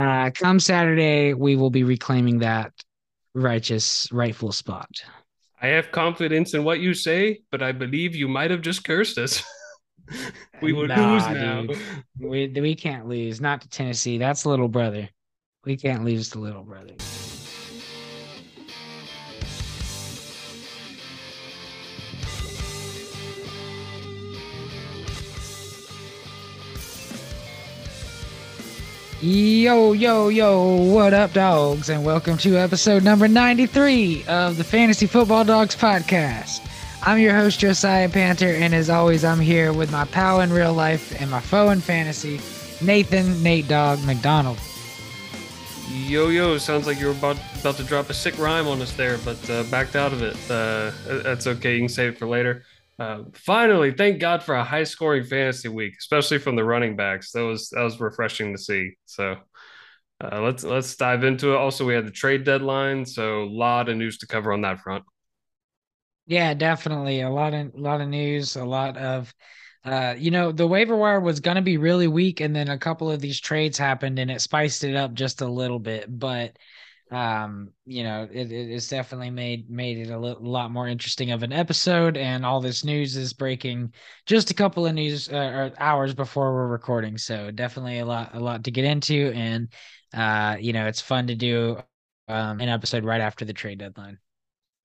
Uh, come Saturday, we will be reclaiming that righteous, rightful spot. I have confidence in what you say, but I believe you might have just cursed us. we would Nah, lose now. dude. We we can't lose. Not to Tennessee. That's little brother. We can't lose to little brother. Yo, yo, yo, what up, dogs? And welcome to episode number 93 of the Fantasy Football Dogs podcast. I'm your host, Josiah Panther, and as always, I'm here with my pal in real life and my foe in fantasy, Nathan Nate Dog McDonald. Yo yo, sounds like you were about about to drop a sick rhyme on us there, but uh, backed out of it. Uh, that's okay. You can save it for later. Uh, finally, thank God for a high scoring fantasy week, especially from the running backs. That was that was refreshing to see. So uh, let's let's dive into it. Also, we had the trade deadline, so a lot of news to cover on that front. Yeah, definitely. A lot of lot of news, a lot of uh, you know, the waiver wire was gonna be really weak, and then a couple of these trades happened and it spiced it up just a little bit. But um, you know, it, it- it's definitely made made it a lot more interesting of an episode, and all this news is breaking just a couple of news uh, hours before we're recording. So definitely a lot a lot to get into, and uh, you know, it's fun to do um an episode right after the trade deadline.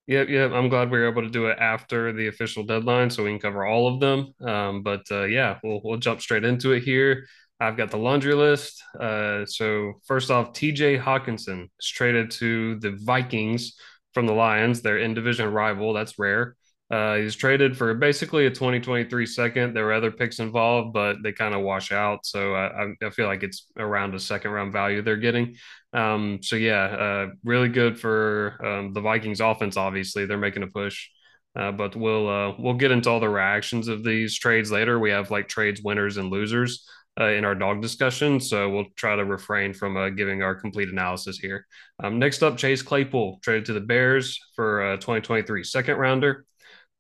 Yep, yep. I'm glad we were able to do it after the official deadline, so we can cover all of them. Um, but uh, yeah, we'll we'll jump straight into it here. I've got the laundry list. Uh, so first off, T.J. Hockenson is traded to the Vikings from the Lions, their in division rival. That's rare. Uh, he's traded for basically a 2023 second. There were other picks involved, but they kind of wash out. So I, I feel like it's around a second round value they're getting. Um, so yeah, uh, really good for um, the Vikings offense. Obviously, they're making a push, uh, but we'll uh, we'll get into all the reactions of these trades later. We have like trades winners and losers uh, in our dog discussion, so we'll try to refrain from uh, giving our complete analysis here. Um, next up, Chase Claypool traded to the Bears for a 2023 second rounder.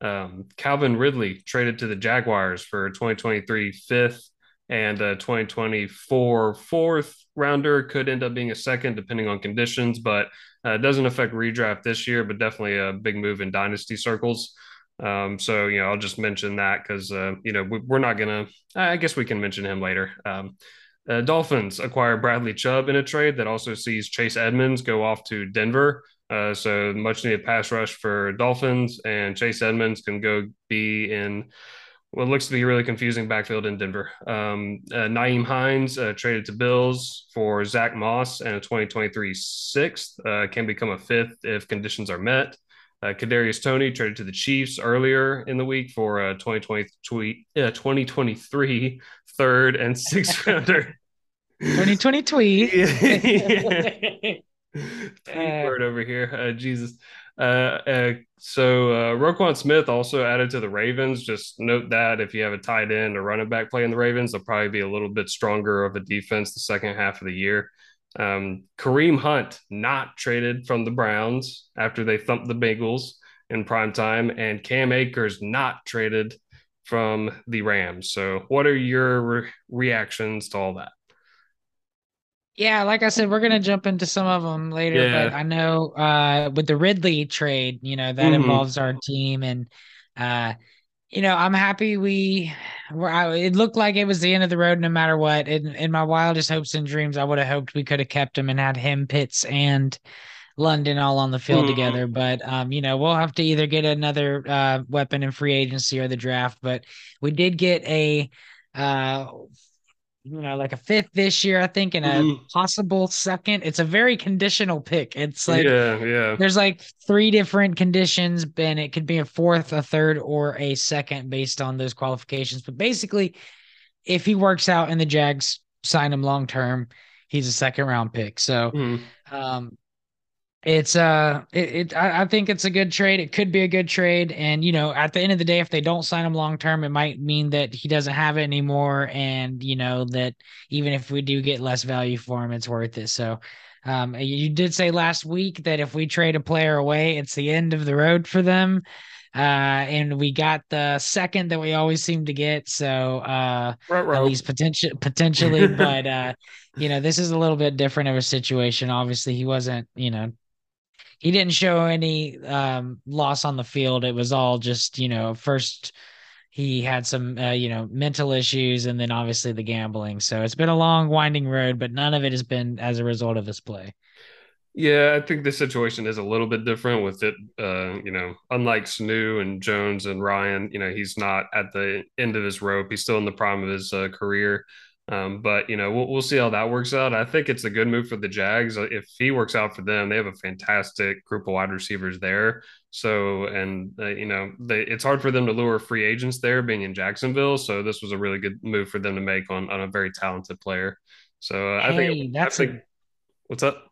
Um, Calvin Ridley traded to the Jaguars for 2023 fifth and a 2024 fourth rounder could end up being a second depending on conditions, but uh, doesn't affect redraft this year, but definitely a big move in dynasty circles. Um, so, you know, I'll just mention that because, uh, you know, we, we're not to, I guess we can mention him later. Um, uh, Dolphins acquire Bradley Chubb in a trade that also sees Chase Edmonds go off to Denver. Uh, so much needed pass rush for Dolphins, and Chase Edmonds can go be in what looks to be a really confusing backfield in Denver. Um, uh, Nyheim Hines uh, traded to Bills for Zach Moss and a 2023 sixth, uh, can become a fifth if conditions are met. Uh, Kadarius Toney traded to the Chiefs earlier in the week for a 2020, uh, 2023 third and sixth rounder. 2020 tweet. Yeah. Word over here. Uh, Jesus. Uh, uh, so uh, Roquan Smith also added to the Ravens. Just note that if you have a tight end or running back playing the Ravens, they'll probably be a little bit stronger of a defense the second half of the year. Um, Kareem Hunt not traded from the Browns after they thumped the Bengals in prime time, and Cam Akers not traded from the Rams. So, what are your re- reactions to all that? Yeah, like I said, we're gonna jump into some of them later, Yeah. but I know uh with the Ridley trade, you know, that Mhm. involves our team and uh you know, I'm happy we were I, it looked like it was the end of the road no matter what. In in my wildest hopes and dreams, I would have hoped we could have kept him and had him, Pitts, and London all on the field Mhm. together. But um, you know, we'll have to either get another uh weapon in free agency or the draft. But we did get a uh you know, like a fifth this year, I think, and a Mhm. possible second. It's a very conditional pick. It's like yeah, yeah. there's like three different conditions, and it could be a fourth, a third, or a second based on those qualifications. But basically, if he works out and the Jags sign him long term, he's a second round pick. So Mhm. um it's uh it, it I, I think it's a good trade. It could be a good trade. And you know, at the end of the day, if they don't sign him long term, it might mean that he doesn't have it anymore. And you know, that even if we do get less value for him, it's worth it. So um you did say last week that if we trade a player away, it's the end of the road for them. uh, and we got the second that we always seem to get. So uh, at least potential potentially, but uh, you know, this is a little bit different of a situation. Obviously, he wasn't, you know, he didn't show any um, loss on the field. It was all just, you know, first he had some, uh, you know, mental issues, and then obviously the gambling. So it's been a long, winding road, but none of it has been as a result of his play. Yeah, I think the situation is a little bit different with it. Uh, you know, unlike Sanu and Jones and Ryan, you know, he's not at the end of his rope. He's still in the prime of his uh, career. Um, but you know, we'll, we'll see how that works out. I think it's a good move for the Jags. If he works out for them, they have a fantastic group of wide receivers there. So, and uh, you know, they, it's hard for them to lure free agents there, being in Jacksonville. So, this was a really good move for them to make on on a very talented player. So, uh, hey, I think that's I think, a, what's up.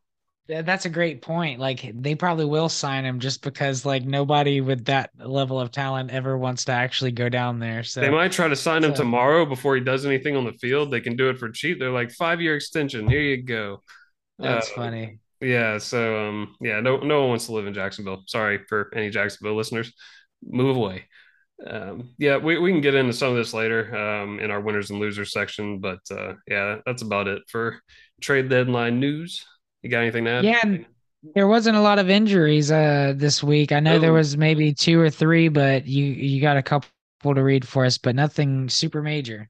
That's a great point. Like they probably will sign him just because like nobody with that level of talent ever wants to actually go down there. So they might try to sign him so, tomorrow before he does anything on the field. They can do it for cheap. They're like five year extension. Here you go. That's uh, funny. Yeah. So um yeah, no no one wants to live in Jacksonville. Sorry for any Jacksonville listeners. Move away. Um, yeah, we, we can get into some of this later um, in our winners and losers section, but uh, yeah, that's about it for trade deadline news. You got anything to add? Yeah, there wasn't a lot of injuries uh this week. I know oh. there was maybe two or three, but you you got a couple to read for us, but nothing super major.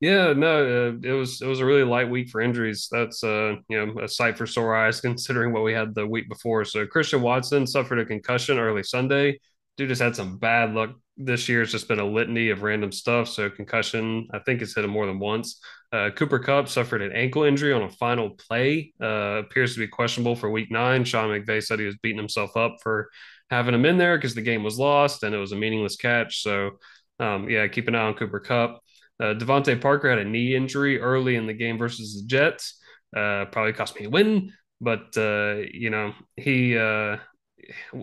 Yeah, no, uh, it was it was a really light week for injuries. That's uh you know a sight for sore eyes considering what we had the week before. So Christian Watson suffered a concussion early Sunday. Dude just had some bad luck this year. It's just been a litany of random stuff. So concussion, I think it's hit him more than once. Uh, Cooper Kupp suffered an ankle injury on a final play. Uh, appears to be questionable for week nine. Sean McVay said he was beating himself up for having him in there because the game was lost and it was a meaningless catch. So, um, yeah, keep an eye on Cooper Kupp. Uh, DeVante Parker had a knee injury early in the game versus the Jets. Uh, probably cost me a win, but uh, you know he uh,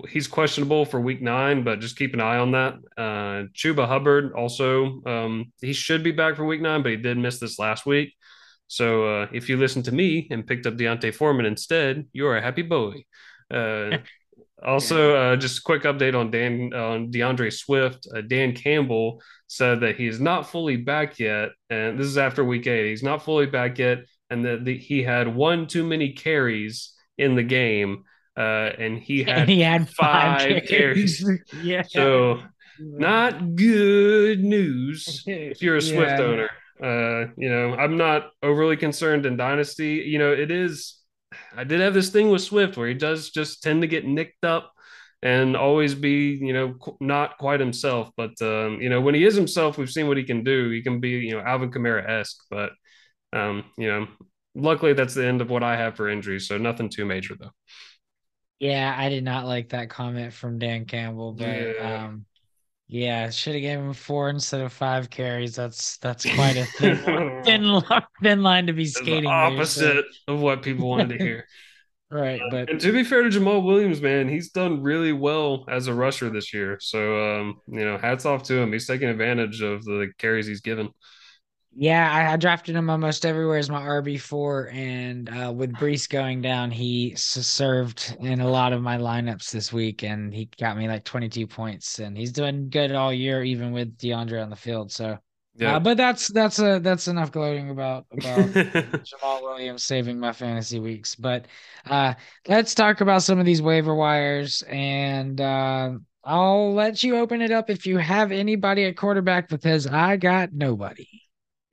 he's questionable for week nine, but just keep an eye on that. Uh, Chuba Hubbard also, um, he should be back for week nine, but he did miss this last week. So uh, if you listened to me and picked up D'Onta Foreman instead, you're a happy boy. Uh, also, uh, just a quick update on Dan on D'Andre Swift. Uh, Dan Campbell said that he is not fully back yet, and this is after week eight. He's not fully back yet, and that the, he had one too many carries in the game uh, and he had, and he had five, five carries. yeah. So not good news if you're a Swift yeah. owner. Uh, you know, I'm not overly concerned in Dynasty. You know, it is. I did have this thing with Swift where he does just tend to get nicked up and always be, you know, qu- not quite himself. But um, you know, when he is himself, we've seen what he can do. He can be, you know, Alvin Kamara esque. But um, you know, luckily that's the end of what I have for injuries. So nothing too major though. Yeah, I did not like that comment from Dan Campbell, but yeah. um yeah, should have given him four instead of five carries. That's that's quite a thin, thin, thin line to be skating. opposite there, so. of what people wanted to hear. right, but and to be fair to Jamaal Williams, man, he's done really well as a rusher this year. So um, you know, hats off to him. He's taking advantage of the carries he's given. Yeah, I, I, drafted him almost everywhere as my RB four, and uh, with Brees going down, he served in a lot of my lineups this week, and he got me like twenty two points, and he's doing good all year, even with D'Andre on the field. So, yeah, uh, but that's that's a that's enough gloating about about Jamaal Williams saving my fantasy weeks. But uh, let's talk about some of these waiver wires, and uh, I'll let you open it up if you have anybody at quarterback because I got nobody.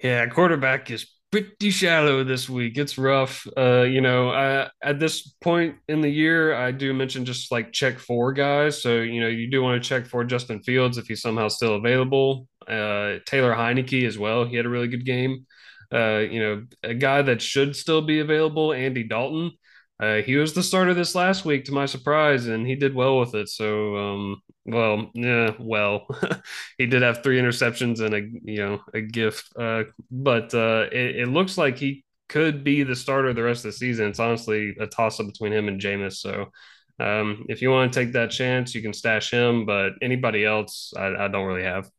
Yeah, quarterback is pretty shallow this week. It's rough. Uh, you know, I, at this point in the year, I do mention just like check four guys. So, you know, you do want to check for Justin Fields if he's somehow still available. Uh, Taylor Heinicke as well. He had a really good game. Uh, you know, a guy that should still be available, Andy Dalton. Uh, he was the starter this last week, to my surprise, and he did well with it. So, um, well, yeah, well, he did have three interceptions and a you know a gift, uh, but uh, it, it, looks like he could be the starter the rest of the season. It's honestly a toss up between him and Jameis. So, um, if you want to take that chance, you can stash him, but anybody else, I, I don't really have.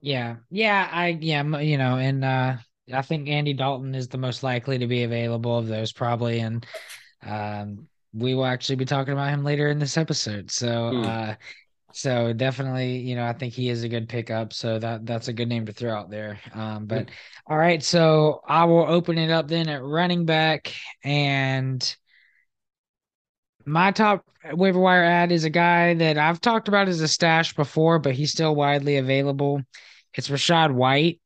Yeah, yeah, I yeah, you know, and uh I think Andy Dalton is the most likely to be available of those probably, and um, we will actually be talking about him later in this episode. So, Hmm. uh, so definitely, you know, I think he is a good pickup. So that that's a good name to throw out there. Um, but all right, so I will open it up then at running back, and my top waiver wire ad is a guy that I've talked about as a stash before, but he's still widely available. It's Rachaad White.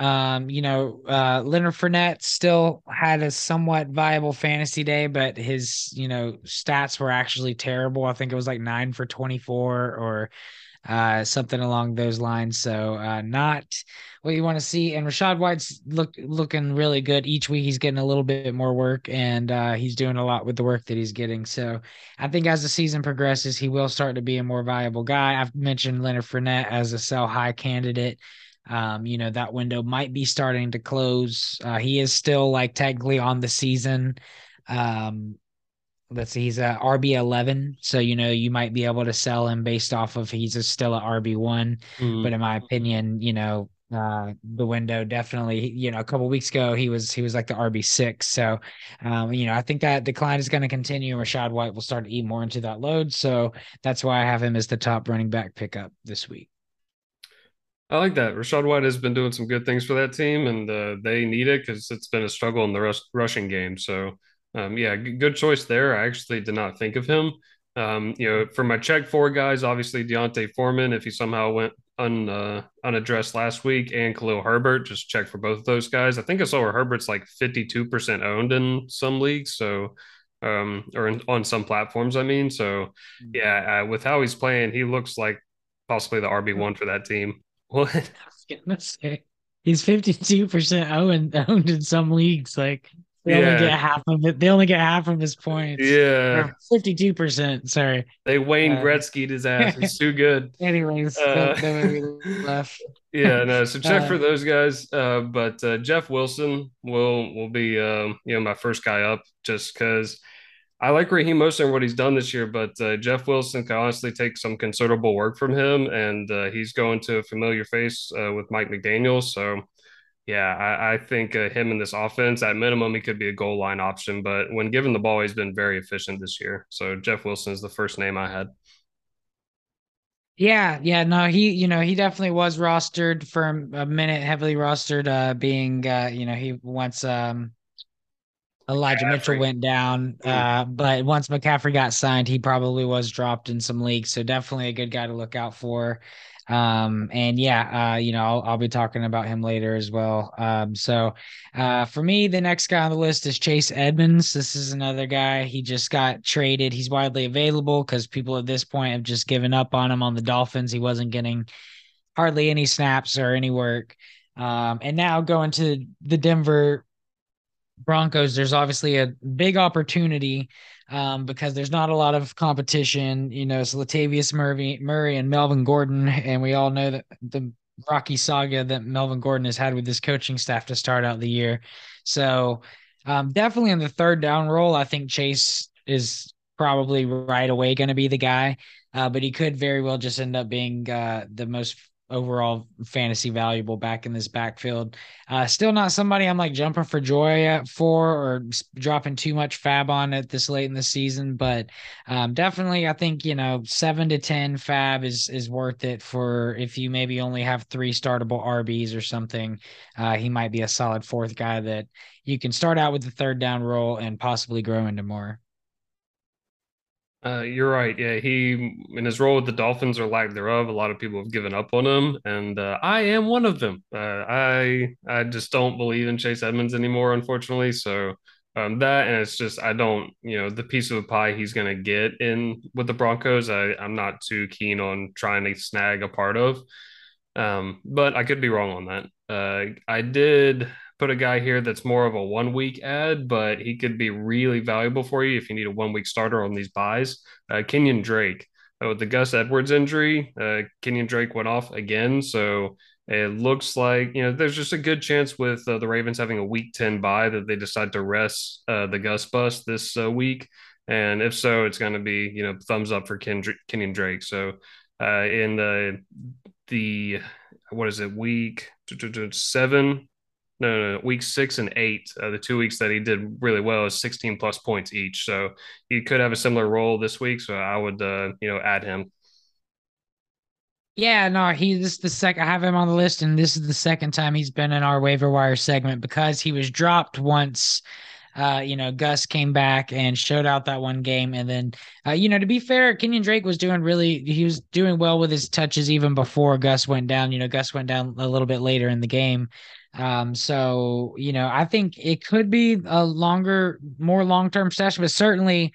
Um, you know, uh, Leonard Fournette still had a somewhat viable fantasy day, but his, you know, stats were actually terrible. I think it was like nine for 24 or uh, something along those lines. So uh, not what you want to see. And Rachaad White's look looking really good each week. He's getting a little bit more work, and uh, he's doing a lot with the work that he's getting. So I think as the season progresses, he will start to be a more viable guy. I've mentioned Leonard Fournette as a sell high candidate. Um, you know that window might be starting to close. Uh, he is still like technically on the season. Um, let's see, he's a RB eleven, so you know you might be able to sell him based off of he's a, still a RB one. But Hmm. in my opinion, you know, uh, the window definitely, you know, a couple weeks ago he was he was like the RB six. So, um, you know, I think that decline is going to continue. Rachaad White will start to eat more into that load, so that's why I have him as the top running back pickup this week. I like that. Rachaad White has been doing some good things for that team, and uh, they need it because it's been a struggle in the rush, rushing game. So, um, yeah, g- good choice there. I actually did not think of him. Um, you know, for my check four guys, obviously D'Onta Foreman, if he somehow went un, uh, unaddressed last week, and Khalil Herbert, just check for both of those guys. I think I saw where Herbert's like 52% owned in some leagues. So, um, or in, on some platforms, I mean. So, yeah, uh, with how he's playing, he looks like possibly the RB1 for that team. What? I was gonna say he's 52% owned owned in some leagues. Like they only get half of it. They only get half of his points. yeah. 52%, sorry. They Wayne Uh, Gretzky'd his ass. He's too good. anyways, Uh, made yeah, no. So check Uh, for those guys. Uh, but uh, Jeff Wilson will will be um, you know my first guy up just because I like Raheem Mostert and what he's done this year, but uh, Jeff Wilson can honestly take some considerable work from him, and uh, he's going to a familiar face uh, with Mike McDaniel. So yeah, I, I think uh, him in this offense, at minimum, he could be a goal line option. But when given the ball, he's been very efficient this year. So Jeff Wilson is the first name I had. yeah, yeah, no, he, you know, he definitely was rostered for a minute, heavily rostered, uh, being, uh, you know, he once, um, Elijah Mitchell went down. Uh, but once McCaffrey got signed, he probably was dropped in some leagues. So definitely a good guy to look out for. Um, and yeah, uh, you know, I'll, I'll be talking about him later as well. Um, so uh, for me, the next guy on the list is Chase Edmonds. This is another guy. He just got traded. He's widely available because people at this point have just given up on him on the Dolphins. He wasn't getting hardly any snaps or any work. Um, and now going to the Denver Broncos, there's obviously a big opportunity um, because there's not a lot of competition. You know, it's Latavius Murray, Murray and Melvin Gordon, and we all know that the rocky saga that Melvin Gordon has had with his coaching staff to start out the year. So um, definitely in the third down role, I think Chase is probably right away going to be the guy, uh, but he could very well just end up being uh, the most overall fantasy valuable back in this backfield. Uh, still not somebody I'm like jumping for joy for or dropping too much fab on at this late in the season, but um, definitely I think you know seven to ten fab is is worth it for if you maybe only have three startable RBs or something. Uh, he might be a solid fourth guy that you can start out with the third down role and possibly grow into more. Uh, you're right. Yeah, he in his role with the Dolphins or lack thereof, a lot of people have given up on him, and uh, I am one of them. Uh, I I just don't believe in Chase Edmonds anymore, unfortunately. So um, that and it's just I don't, you know, the piece of the pie he's gonna get in with the Broncos, I I'm not too keen on trying to snag a part of. Um, but I could be wrong on that. Uh, I did put a guy here that's more of a one week ad, but he could be really valuable for you if you need a one week starter on these buys. Uh, Kenyan Drake. Uh, with the Gus Edwards injury, uh, Kenyan Drake went off again. So it looks like, you know, there's just a good chance with uh, the Ravens having a week 10 buy that they decide to rest uh, the Gus bus this uh, week. And if so, it's going to be, you know, thumbs up for Ken, Kenyan Drake. So uh, in the the what is it week seven no, no, no, week six and eight, uh, the two weeks that he did really well is 16 plus points each. So he could have a similar role this week. So I would, uh, you know, add him. Yeah, no, he this is the second I have him on the list, and this is the second time he's been in our waiver wire segment because he was dropped once. Uh, you know, Gus came back and showed out that one game, and then, uh, you know, to be fair, Kenyan Drake was doing really, he was doing well with his touches even before Gus went down. You know, Gus went down a little bit later in the game, um, so you know, I think it could be a longer, more long term stash, but certainly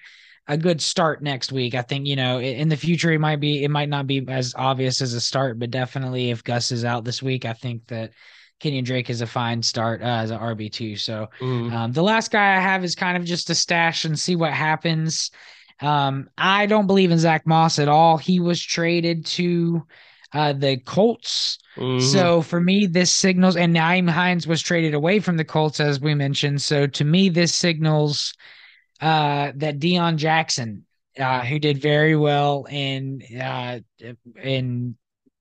a good start next week. I think, you know, in the future, it might be, it might not be as obvious as a start, but definitely if Gus is out this week, I think that Kenyan Drake is a fine start uh, as an RB2. So mm. um, the last guy I have is kind of just a stash and see what happens. Um, I don't believe in Zach Moss at all. He was traded to uh, the Colts. Mm-hmm. So for me, this signals, and Nyheim Hines was traded away from the Colts, as we mentioned. So to me, this signals uh, that Deon Jackson, uh, who did very well in uh, in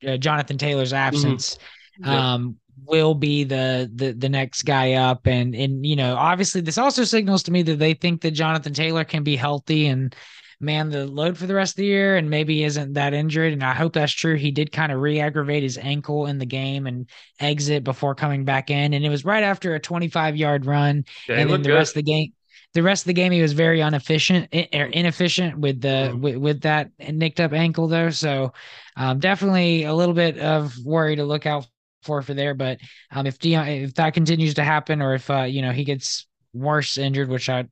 uh, Jonathan Taylor's mm-hmm. absence, mm-hmm. um, will be the the the next guy up. And and you know, obviously, this also signals to me that they think that Jonathan Taylor can be healthy and man the load for the rest of the year and maybe isn't that injured. And I hope that's true. He did kind of re-aggravate his ankle in the game and exit before coming back in. And it was right after a 25 yard run. Yeah, and then the good. rest of the game the rest of the game he was very inefficient or inefficient with the mm-hmm. with, with that nicked up ankle there so um, definitely a little bit of worry to look out for for there but um, if Deon if that continues to happen or if uh, you know he gets worse injured which I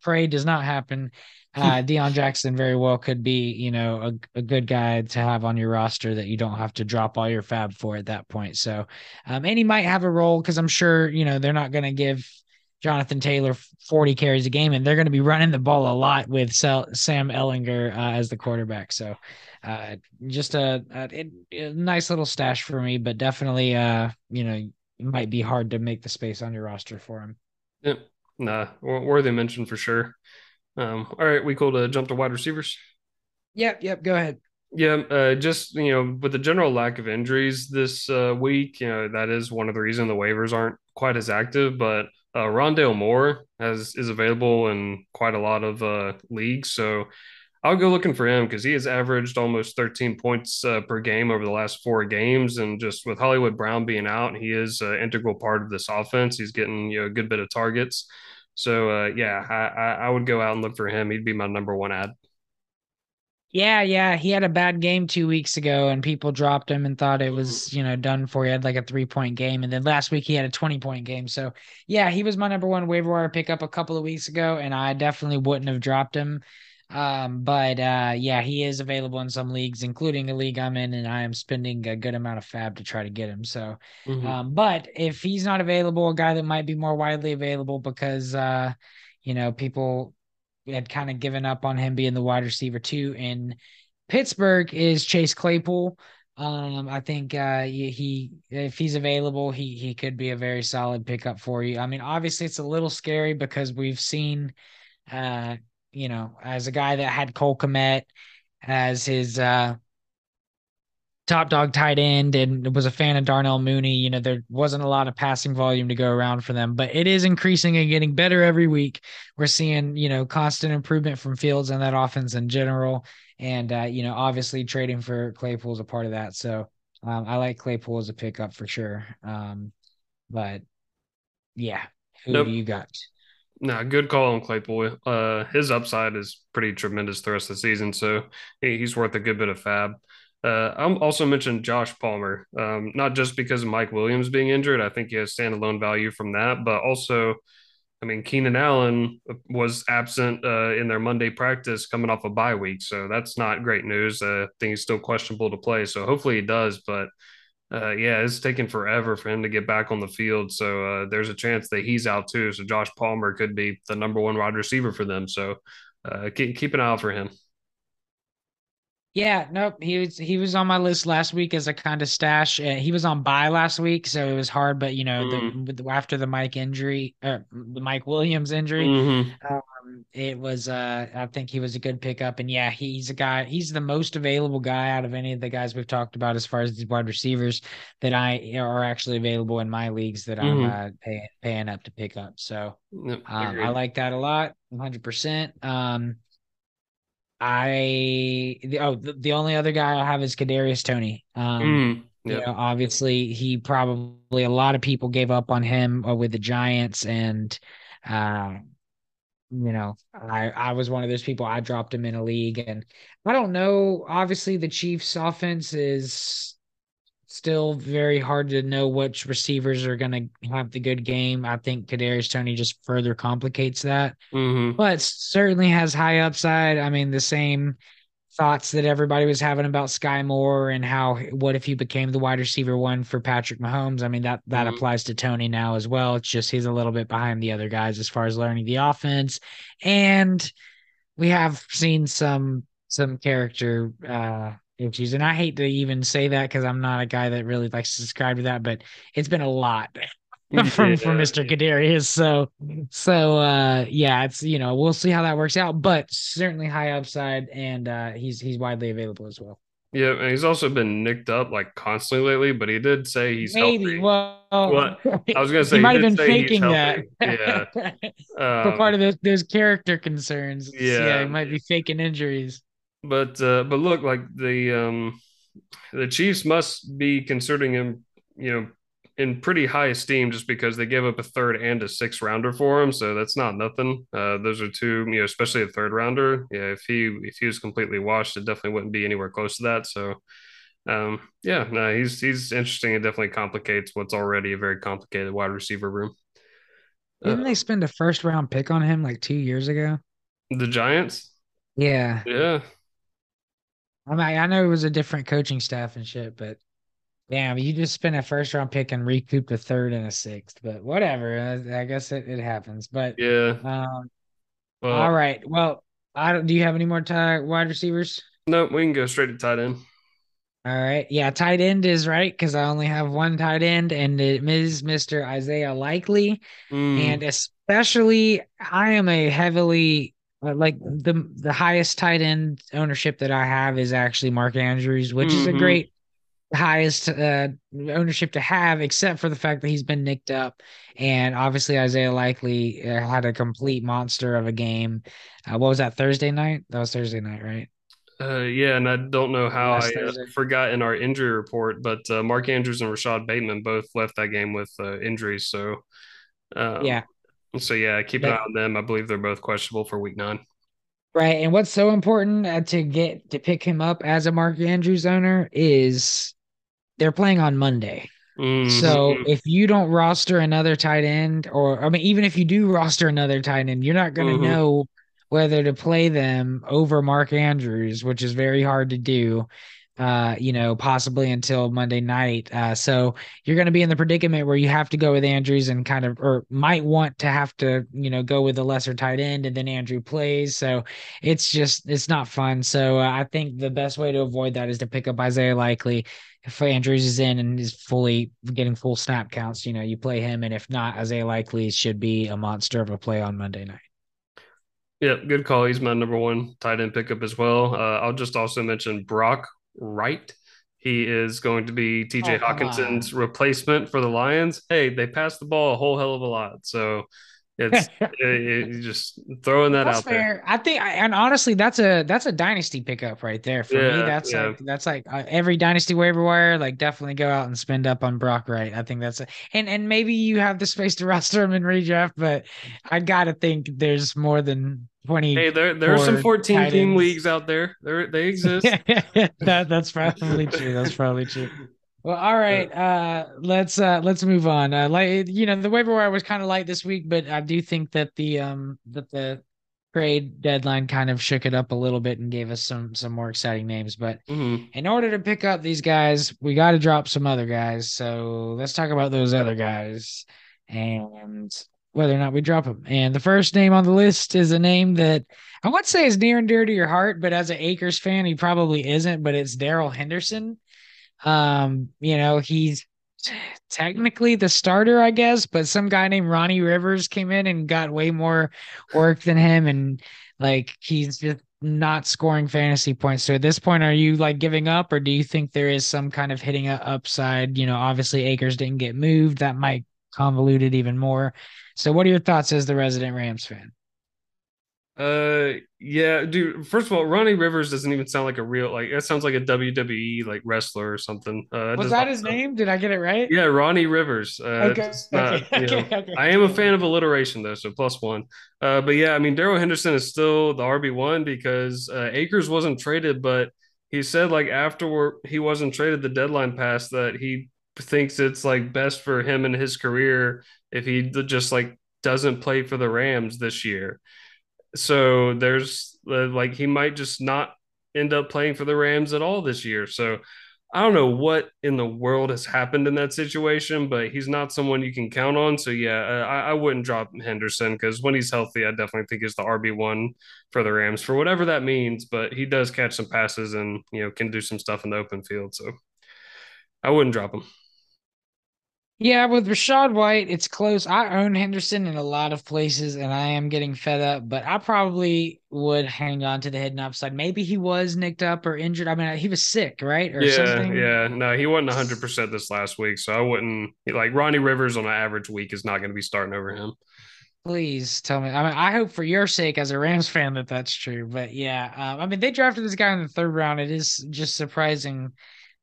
pray does not happen uh, Deon Jackson very well could be, you know, a, a good guy to have on your roster that you don't have to drop all your fab for at that point. So, um, and he might have a role because I'm sure, you know, they're not going to give Jonathan Taylor 40 carries a game, and they're going to be running the ball a lot with Sam Ehlinger uh, as the quarterback. So, uh, just a, a, a, nice little stash for me, but definitely, uh, you know, it might be hard to make the space on your roster for him. Yep. Nah, worthy mention for sure. Um, all right, we cool to jump to wide receivers. Yep, yep. Go ahead. Yeah, uh, just you know, with the general lack of injuries this uh, week, you know that is one of the reasons the waivers aren't quite as active. But uh, Rondale Moore has is available in quite a lot of uh, leagues, so I'll go looking for him because he has averaged almost 13 points uh, per game over the last four games, and just with Hollywood Brown being out, he is an integral part of this offense. He's getting you know a good bit of targets, so uh, yeah, I, I I would go out and look for him. He'd be my number one ad. Yeah, yeah, he had a bad game two weeks ago, and people dropped him and thought it was, you know, done for. He had like a three point game, and then last week he had a twenty point game. So yeah, he was my number one waiver wire pickup a couple of weeks ago, and I definitely wouldn't have dropped him. Um, but uh, yeah, he is available in some leagues, including a league I'm in, and I am spending a good amount of fab to try to get him. So, mm-hmm. um, but if he's not available, a guy that might be more widely available because uh, you know, people had kind of given up on him being the wide receiver too. In Pittsburgh is Chase Claypool. Um, I think uh, he if he's available, he he could be a very solid pickup for you. I mean, obviously it's a little scary because we've seen, uh, you know, as a guy that had Cole Kmet as his uh top dog tight end and was a fan of Darnell Mooney. You know, there wasn't a lot of passing volume to go around for them, but it is increasing and getting better every week. We're seeing, you know, constant improvement from Fields and that offense in general. And, uh, you know, obviously trading for Claypool is a part of that. So um, I like Claypool as a pickup for sure. Um, but yeah, who nope. do you got? No, good call on Claypool. Uh, his upside is pretty tremendous the rest of the season, so he's worth a good bit of fab. Uh, I'm also mentioned Josh Palmer, um, not just because of Mike Williams being injured. I think he has standalone value from that, but also, I mean, Keenan Allen was absent uh, in their Monday practice coming off a bye week, so that's not great news. Uh, I think he's still questionable to play, so hopefully he does. But uh, yeah, it's taken forever for him to get back on the field, so uh, there's a chance that he's out too. So Josh Palmer could be the number one wide receiver for them. So uh, keep, keep an eye out for him. Yeah, nope. He was he was on my list last week as a kind of stash. Uh, he was on bye last week, so it was hard. But you know, mm-hmm. the, the, after the Mike injury, uh, the Mike Williams injury, mm-hmm. um, it was uh, I think he was a good pickup, and yeah, he's a guy. He's the most available guy out of any of the guys we've talked about as far as these wide receivers that I are actually available in my leagues that Mhm. I'm uh, paying paying up to pick up. So um, I like that a lot, 100. percent Um, I the, oh the, the only other guy I have is Kadarius Toney. Um, Mm, you know, obviously he probably a lot of people gave up on him uh, with the Giants and uh you know, I I was one of those people I dropped him in a league and I don't know, obviously the Chiefs offense is still very hard to know which receivers are going to have the good game. I think Kadarius Toney just further complicates that hmm but certainly has high upside. I mean, the same thoughts that everybody was having about Sky Moore and how what if he became the wide receiver one for Patrick Mahomes? I mean, that that hmm applies to Toney now as well. It's just he's a little bit behind the other guys as far as learning the offense. And we have seen some some character uh issues. And I hate to even say that because I'm not a guy that really likes to subscribe to that, but it's been a lot from from. Mr. Kadarius. So so uh yeah, it's you know, we'll see how that works out, but certainly high upside and uh he's he's widely available as well. Yeah, and he's also been nicked up like constantly lately, but he did say he's Maybe. healthy. Well, What? I was gonna say he might have been faking that. Yeah. for part Um, of those those character concerns. Yeah, he yeah. might be faking injuries. But uh, but look, like the um the Chiefs must be considering him, you know, in pretty high esteem just because they gave up a third and a sixth rounder for him. So that's not nothing. Uh, those are two, you know, especially a third rounder. Yeah, if he if he was completely washed, it definitely wouldn't be anywhere close to that. So um, yeah, no, he's he's interesting. It definitely complicates what's already a very complicated wide receiver room. Uh, Didn't they spend a first round pick on him like two years ago? the Giants, Yeah. yeah, I mean, I know it was a different coaching staff and shit, but damn, you just spent a first round pick and recouped a third and a sixth. But whatever, I, I guess it, it happens. But yeah. um, all Well, right. Well, I don't. Do you have any more tie wide receivers? no, we can go straight to tight end. All right. Yeah, tight end is right because I only have one tight end, and it is Mr. Isaiah Likely. Mm, And especially, I am a heavily uh, like the the highest tight end ownership that I have is actually Mark Andrews, which is a hmm great highest uh, ownership to have, except for the fact that he's been nicked up. And obviously, Isaiah Likely uh, had a complete monster of a game. Uh, what was that Thursday night? That was Thursday night, right? Uh, yeah, and I don't know how I Last uh, Thursday. forgot in our injury report, but uh, Mark Andrews and Rashod Bateman both left that game with uh, injuries. So, um, Yeah. So yeah, keep an eye on them. I believe they're both questionable for week nine. right. And what's so important uh, to get to pick him up as a Mark Andrews owner is they're playing on Monday. So hmm if you don't roster another tight end, or I mean, even if you do roster another tight end, you're not going to hmm know whether to play them over Mark Andrews, which is very hard to do. Uh, you know, possibly until Monday night. Uh, so you're going to be in the predicament where you have to go with Andrews and kind of, or might want to have to, you know, go with the lesser tight end, and then Andrew plays. So it's just, it's not fun. So uh, I think the best way to avoid that is to pick up Isaiah Likely if Andrews is in and is fully getting full snap counts, you know, you play him, and if not, Isaiah Likely should be a monster of a play on Monday night. Yeah, good call. He's my number one tight end pickup as well. Uh, I'll just also mention Brock Wright. He is going to be TJ Oh, come on. Hockenson's replacement for the Lions. Hey, they passed the ball a whole hell of a lot, so it's it, it- just throwing that That's out there. I think, and honestly, that's a that's a dynasty pickup right there for me. Yeah, That's yeah. like that's like uh, every dynasty waiver wire. Like, definitely go out and spend up on Brock Wright. I think that's a, and and maybe you have the space to roster him in redraft, but I gotta think there's more than twenty Hey, there there are some 14 tight team leagues out there. There they exist. that that's probably true. That's probably true. Well, all right. Uh let's uh let's move on. Uh like you know, the waiver wire was kind of light this week, but I do think that the um that the trade deadline kind of shook it up a little bit and gave us some some more exciting names. But Mhm. in order to pick up these guys, we got to drop some other guys. So let's talk about those other guys and whether or not we drop them. And the first name on the list is a name that I would say is near and dear to your heart, but as an Akers fan, he probably isn't. But it's Daryl Henderson. Um, you know, he's technically the starter, I guess, but some guy named Ronnie Rivers came in and got way more work than him, and like he's just not scoring fantasy points. So at this point, are you like giving up, or do you think there is some kind of hitting a upside? You know, obviously Akers didn't get moved. That might convolute it even more. So what are your thoughts as the resident Rams fan? Uh, yeah, dude. First of all, Ronnie Rivers doesn't even sound like a real like. That sounds like a WWE like wrestler or something. Uh, Was that his sound... name? Did I get it right? Yeah, Ronnie Rivers. Uh, okay. Not, okay. You know, okay. okay. I am a fan of alliteration though, so plus one. Uh, but yeah, I mean, Darrell Henderson is still the RB one because uh, Akers wasn't traded, but he said like after he wasn't traded, the deadline passed that he thinks it's like best for him and his career if he just like doesn't play for the Rams this year. So there's uh, like he might just not end up playing for the Rams at all this year. So I don't know what in the world has happened in that situation, but he's not someone you can count on. So yeah, uh, I, I wouldn't drop Henderson because when he's healthy, I definitely think he's the RB one for the Rams for whatever that means. But he does catch some passes and you know can do some stuff in the open field. So I wouldn't drop him. Yeah, with Rachaad White, it's close. I own Henderson in a lot of places, and I am getting fed up. But I probably would hang on to the hidden upside. Maybe he was nicked up or injured. I mean, he was sick, right? Or yeah, something. yeah. No, he wasn't hundred percent this last week, so I wouldn't like Ronnie Rivers on an average week is not going to be starting over him. Please tell me. I mean, I hope for your sake as a Rams fan that that's true. But yeah, um, I mean, they drafted this guy in the third round. It is just surprising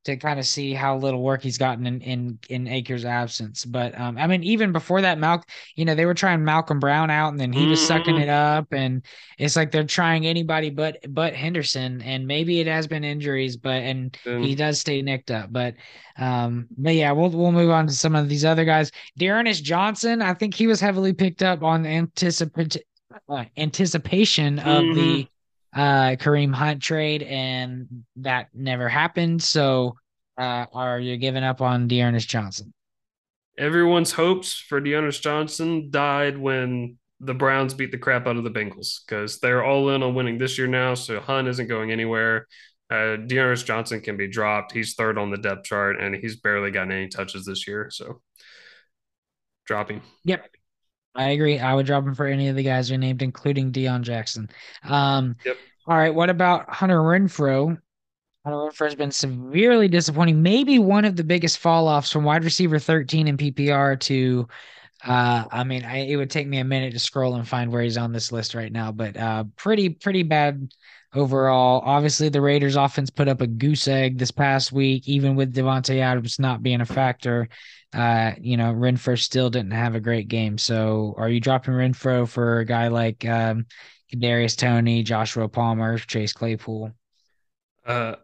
to kind of see how little work he's gotten in in, in Akers' absence. But um, I mean, even before that, Malcolm, you know, they were trying Malcolm Brown out, and then he was sucking it mm-hmm. up, and it's like they're trying anybody but but Henderson, and maybe it has been injuries, but and mm. he does stay nicked up, but um, but yeah, we'll we'll move on to some of these other guys. D'Ernest Johnson, I think he was heavily picked up on anticipate uh, anticipation of mm-hmm. the uh, Kareem Hunt trade, and that never happened. So, uh, are you giving up on D'Ernest Johnson? Everyone's hopes for D'Ernest Johnson died when the Browns beat the crap out of the Bengals because they're all in on winning this year now. So Hunt isn't going anywhere. Uh, D'Ernest Johnson can be dropped. He's third on the depth chart, and he's barely gotten any touches this year. So, dropping. Yep. I agree. I would drop him for any of the guys you named, including Deon Jackson. Um, yep. All right. What about Hunter Renfrow? Hunter Renfrow has been severely disappointing. Maybe one of the biggest fall offs from wide receiver 13 in PPR to, uh, I mean, I, it would take me a minute to scroll and find where he's on this list right now, but uh, pretty, pretty bad overall. Obviously, the Raiders offense put up a goose egg this past week, even with Davante Adams not being a factor uh, you know, Renfrow still didn't have a great game. So are you dropping Renfrow for a guy like um Darius Toney, Joshua Palmer, Chase Claypool? Uh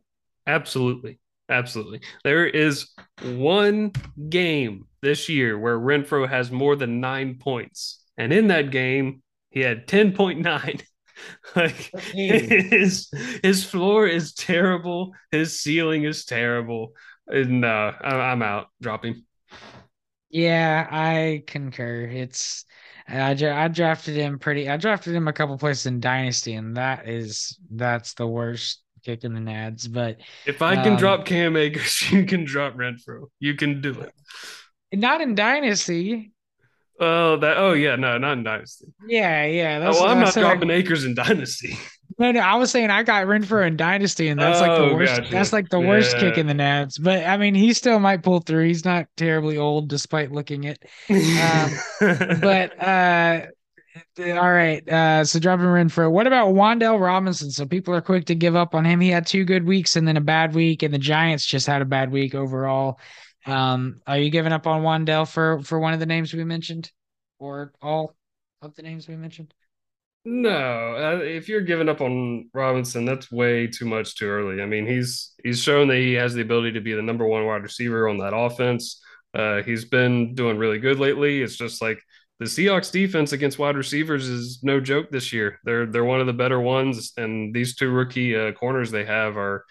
absolutely. Absolutely. There is one game this year where Renfro has more than nine points. And in that game, he had 10.9. like his his floor is terrible. His ceiling is terrible. And uh, I'm out. Dropping. Yeah, I concur. It's I, I drafted him pretty. I drafted him a couple places in Dynasty, and that is that's the worst kick in the nads. But if I can um, drop Cam Akers, you can drop Renfrow. You can do it. Not in Dynasty. Oh, that. Oh, yeah. No, not in Dynasty. Yeah, yeah. That's, oh, well, I'm not dropping Akers in Dynasty. No, no, I was saying I got Renfrow in Dynasty, and that's oh, like the oh, worst. Gotcha. That's like the worst yeah. kick in the nads. But I mean, he still might pull through. He's not terribly old, despite looking it. Um, but uh, all right. Uh, so dropping Renfrow. What about Wan'Dale Robinson? So people are quick to give up on him. He had two good weeks and then a bad week, and the Giants just had a bad week overall. Um, are you giving up on Wan'Dale for for one of the names we mentioned, or all of the names we mentioned? No, uh, if you're giving up on Robinson, that's way too much too early. I mean, he's he's shown that he has the ability to be the number one wide receiver on that offense. Uh, he's been doing really good lately. It's just like the Seahawks defense against wide receivers is no joke this year. They're they're one of the better ones, and these two rookie uh, corners they have are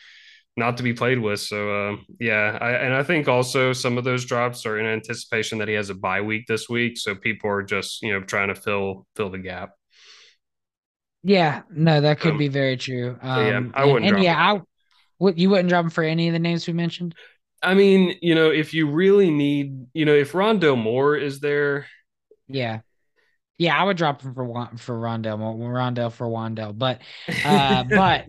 not to be played with. So uh, yeah, I, and I think also some of those drops are in anticipation that he has a bye week this week, so people are just you know trying to fill fill the gap. Yeah, no, that could um, be very true. Um, yeah, I wouldn't. And, and yeah, I would. You wouldn't drop him for any of the names we mentioned. I mean, you know, if you really need, you know, if Rondale Moore is there, Yeah. Yeah, I would drop him for for Rondell, Rondell for Wandell, but uh, but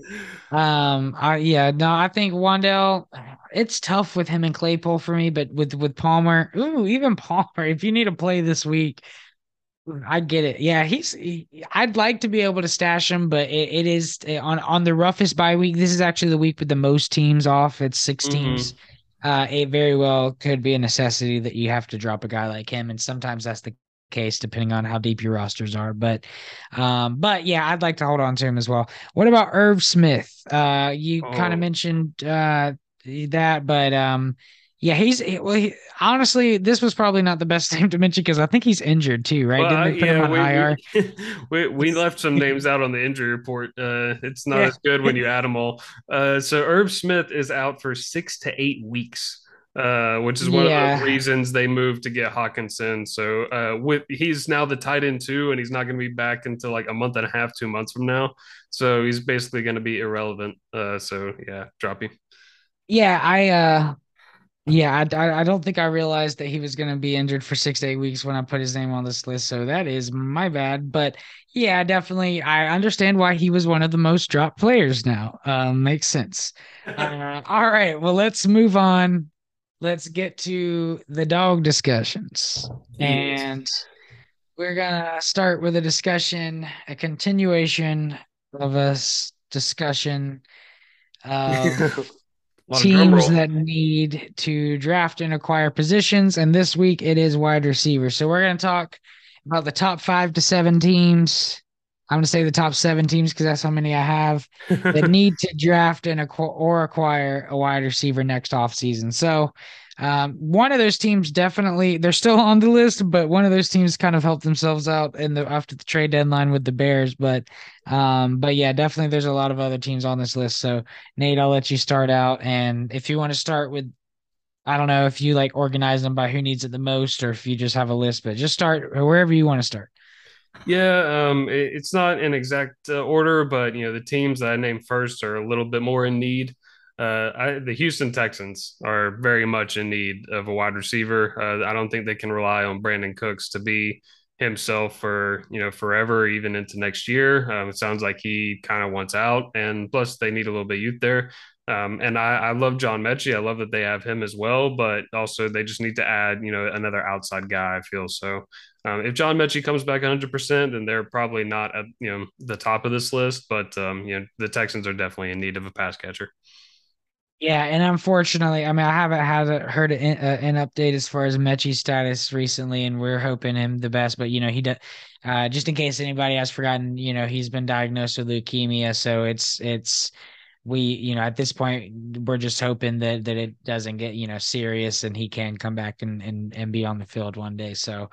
um, I yeah, no, I think Wandell. It's tough with him and Claypool for me, but with with Palmer, ooh, even Palmer, if you need to play this week, I get it. Yeah, he's. He, I'd like to be able to stash him, but it, it is eh, on on the roughest bye week. This is actually the week with the most teams off. It's 6 teams. hmm Uh, it very well could be a necessity that you have to drop a guy like him, and sometimes that's the case depending on how deep your rosters are. But, um, but yeah, I'd like to hold on to him as well. What about Irv Smith? Uh, you kind of Oh, mentioned uh that, but um. Yeah, he's well. He, honestly, this was probably not the best name to mention because I think he's injured too, right? well, Didn't they put him yeah, on we IR? we we left some names out on the injury report. Uh, it's not Yeah. as good when you add them all. Uh, so Irv Smith is out for six to eight weeks. Uh, which is one of the reasons they moved to get Hockenson. So, uh, with he's now the tight end too, and he's not going to be back until like a month and a half, two months from now. So he's basically going to be irrelevant. Uh, so yeah, drop you. Yeah, I uh yeah, I, I don't think I realized that he was going to be injured for 6 to 8 weeks when I put his name on this list, so that is my bad, but yeah, definitely I understand why he was one of the most dropped players now. Um makes sense. Uh all right, well let's move on. Let's get to the Dawg Discussions. And we're gonna start with a discussion, a continuation of a discussion a of lot of drum teams that need to draft and acquire positions. And this week it is wide receiver. So we're gonna talk about the top five to seven teams. I'm gonna say the top seven teams because that's how many I have that need to draft and acquire or acquire a wide receiver next offseason. So um, one of those teams definitely they're still on the list, but one of those teams kind of helped themselves out in the after the trade deadline with the Bears. But um, but yeah, definitely there's a lot of other teams on this list. So Nate, I'll let you start out. And if you want to start with I don't know if you like organize them by who needs it the most or if you just have a list, but just start wherever you want to start. Yeah, um, it, it's not an exact uh, order, but you know the teams that I named first are a little bit more in need. Uh, I, the Houston Texans are very much in need of a wide receiver. Uh, I don't think they can rely on Brandin Cooks to be himself for you know forever, even into next year. Um, it sounds like he kind of wants out, and plus they need a little bit of youth there. Um, and I, I love John Metchie. I love that they have him as well, but also they just need to add you know another outside guy. I feel so. Um, if John Metchie comes back 100%, then they're probably not at you know the top of this list. But um, you know the Texans are definitely in need of a pass catcher. Yeah, and unfortunately, I mean, I haven't had a, heard an, uh, an update as far as Metchie's status recently, and we're hoping him the best. But you know, he does. Uh, just in case anybody has forgotten, you know, he's been diagnosed with leukemia, so it's it's we you know at this point we're just hoping that that it doesn't get you know serious and he can come back and and and be on the field one day. So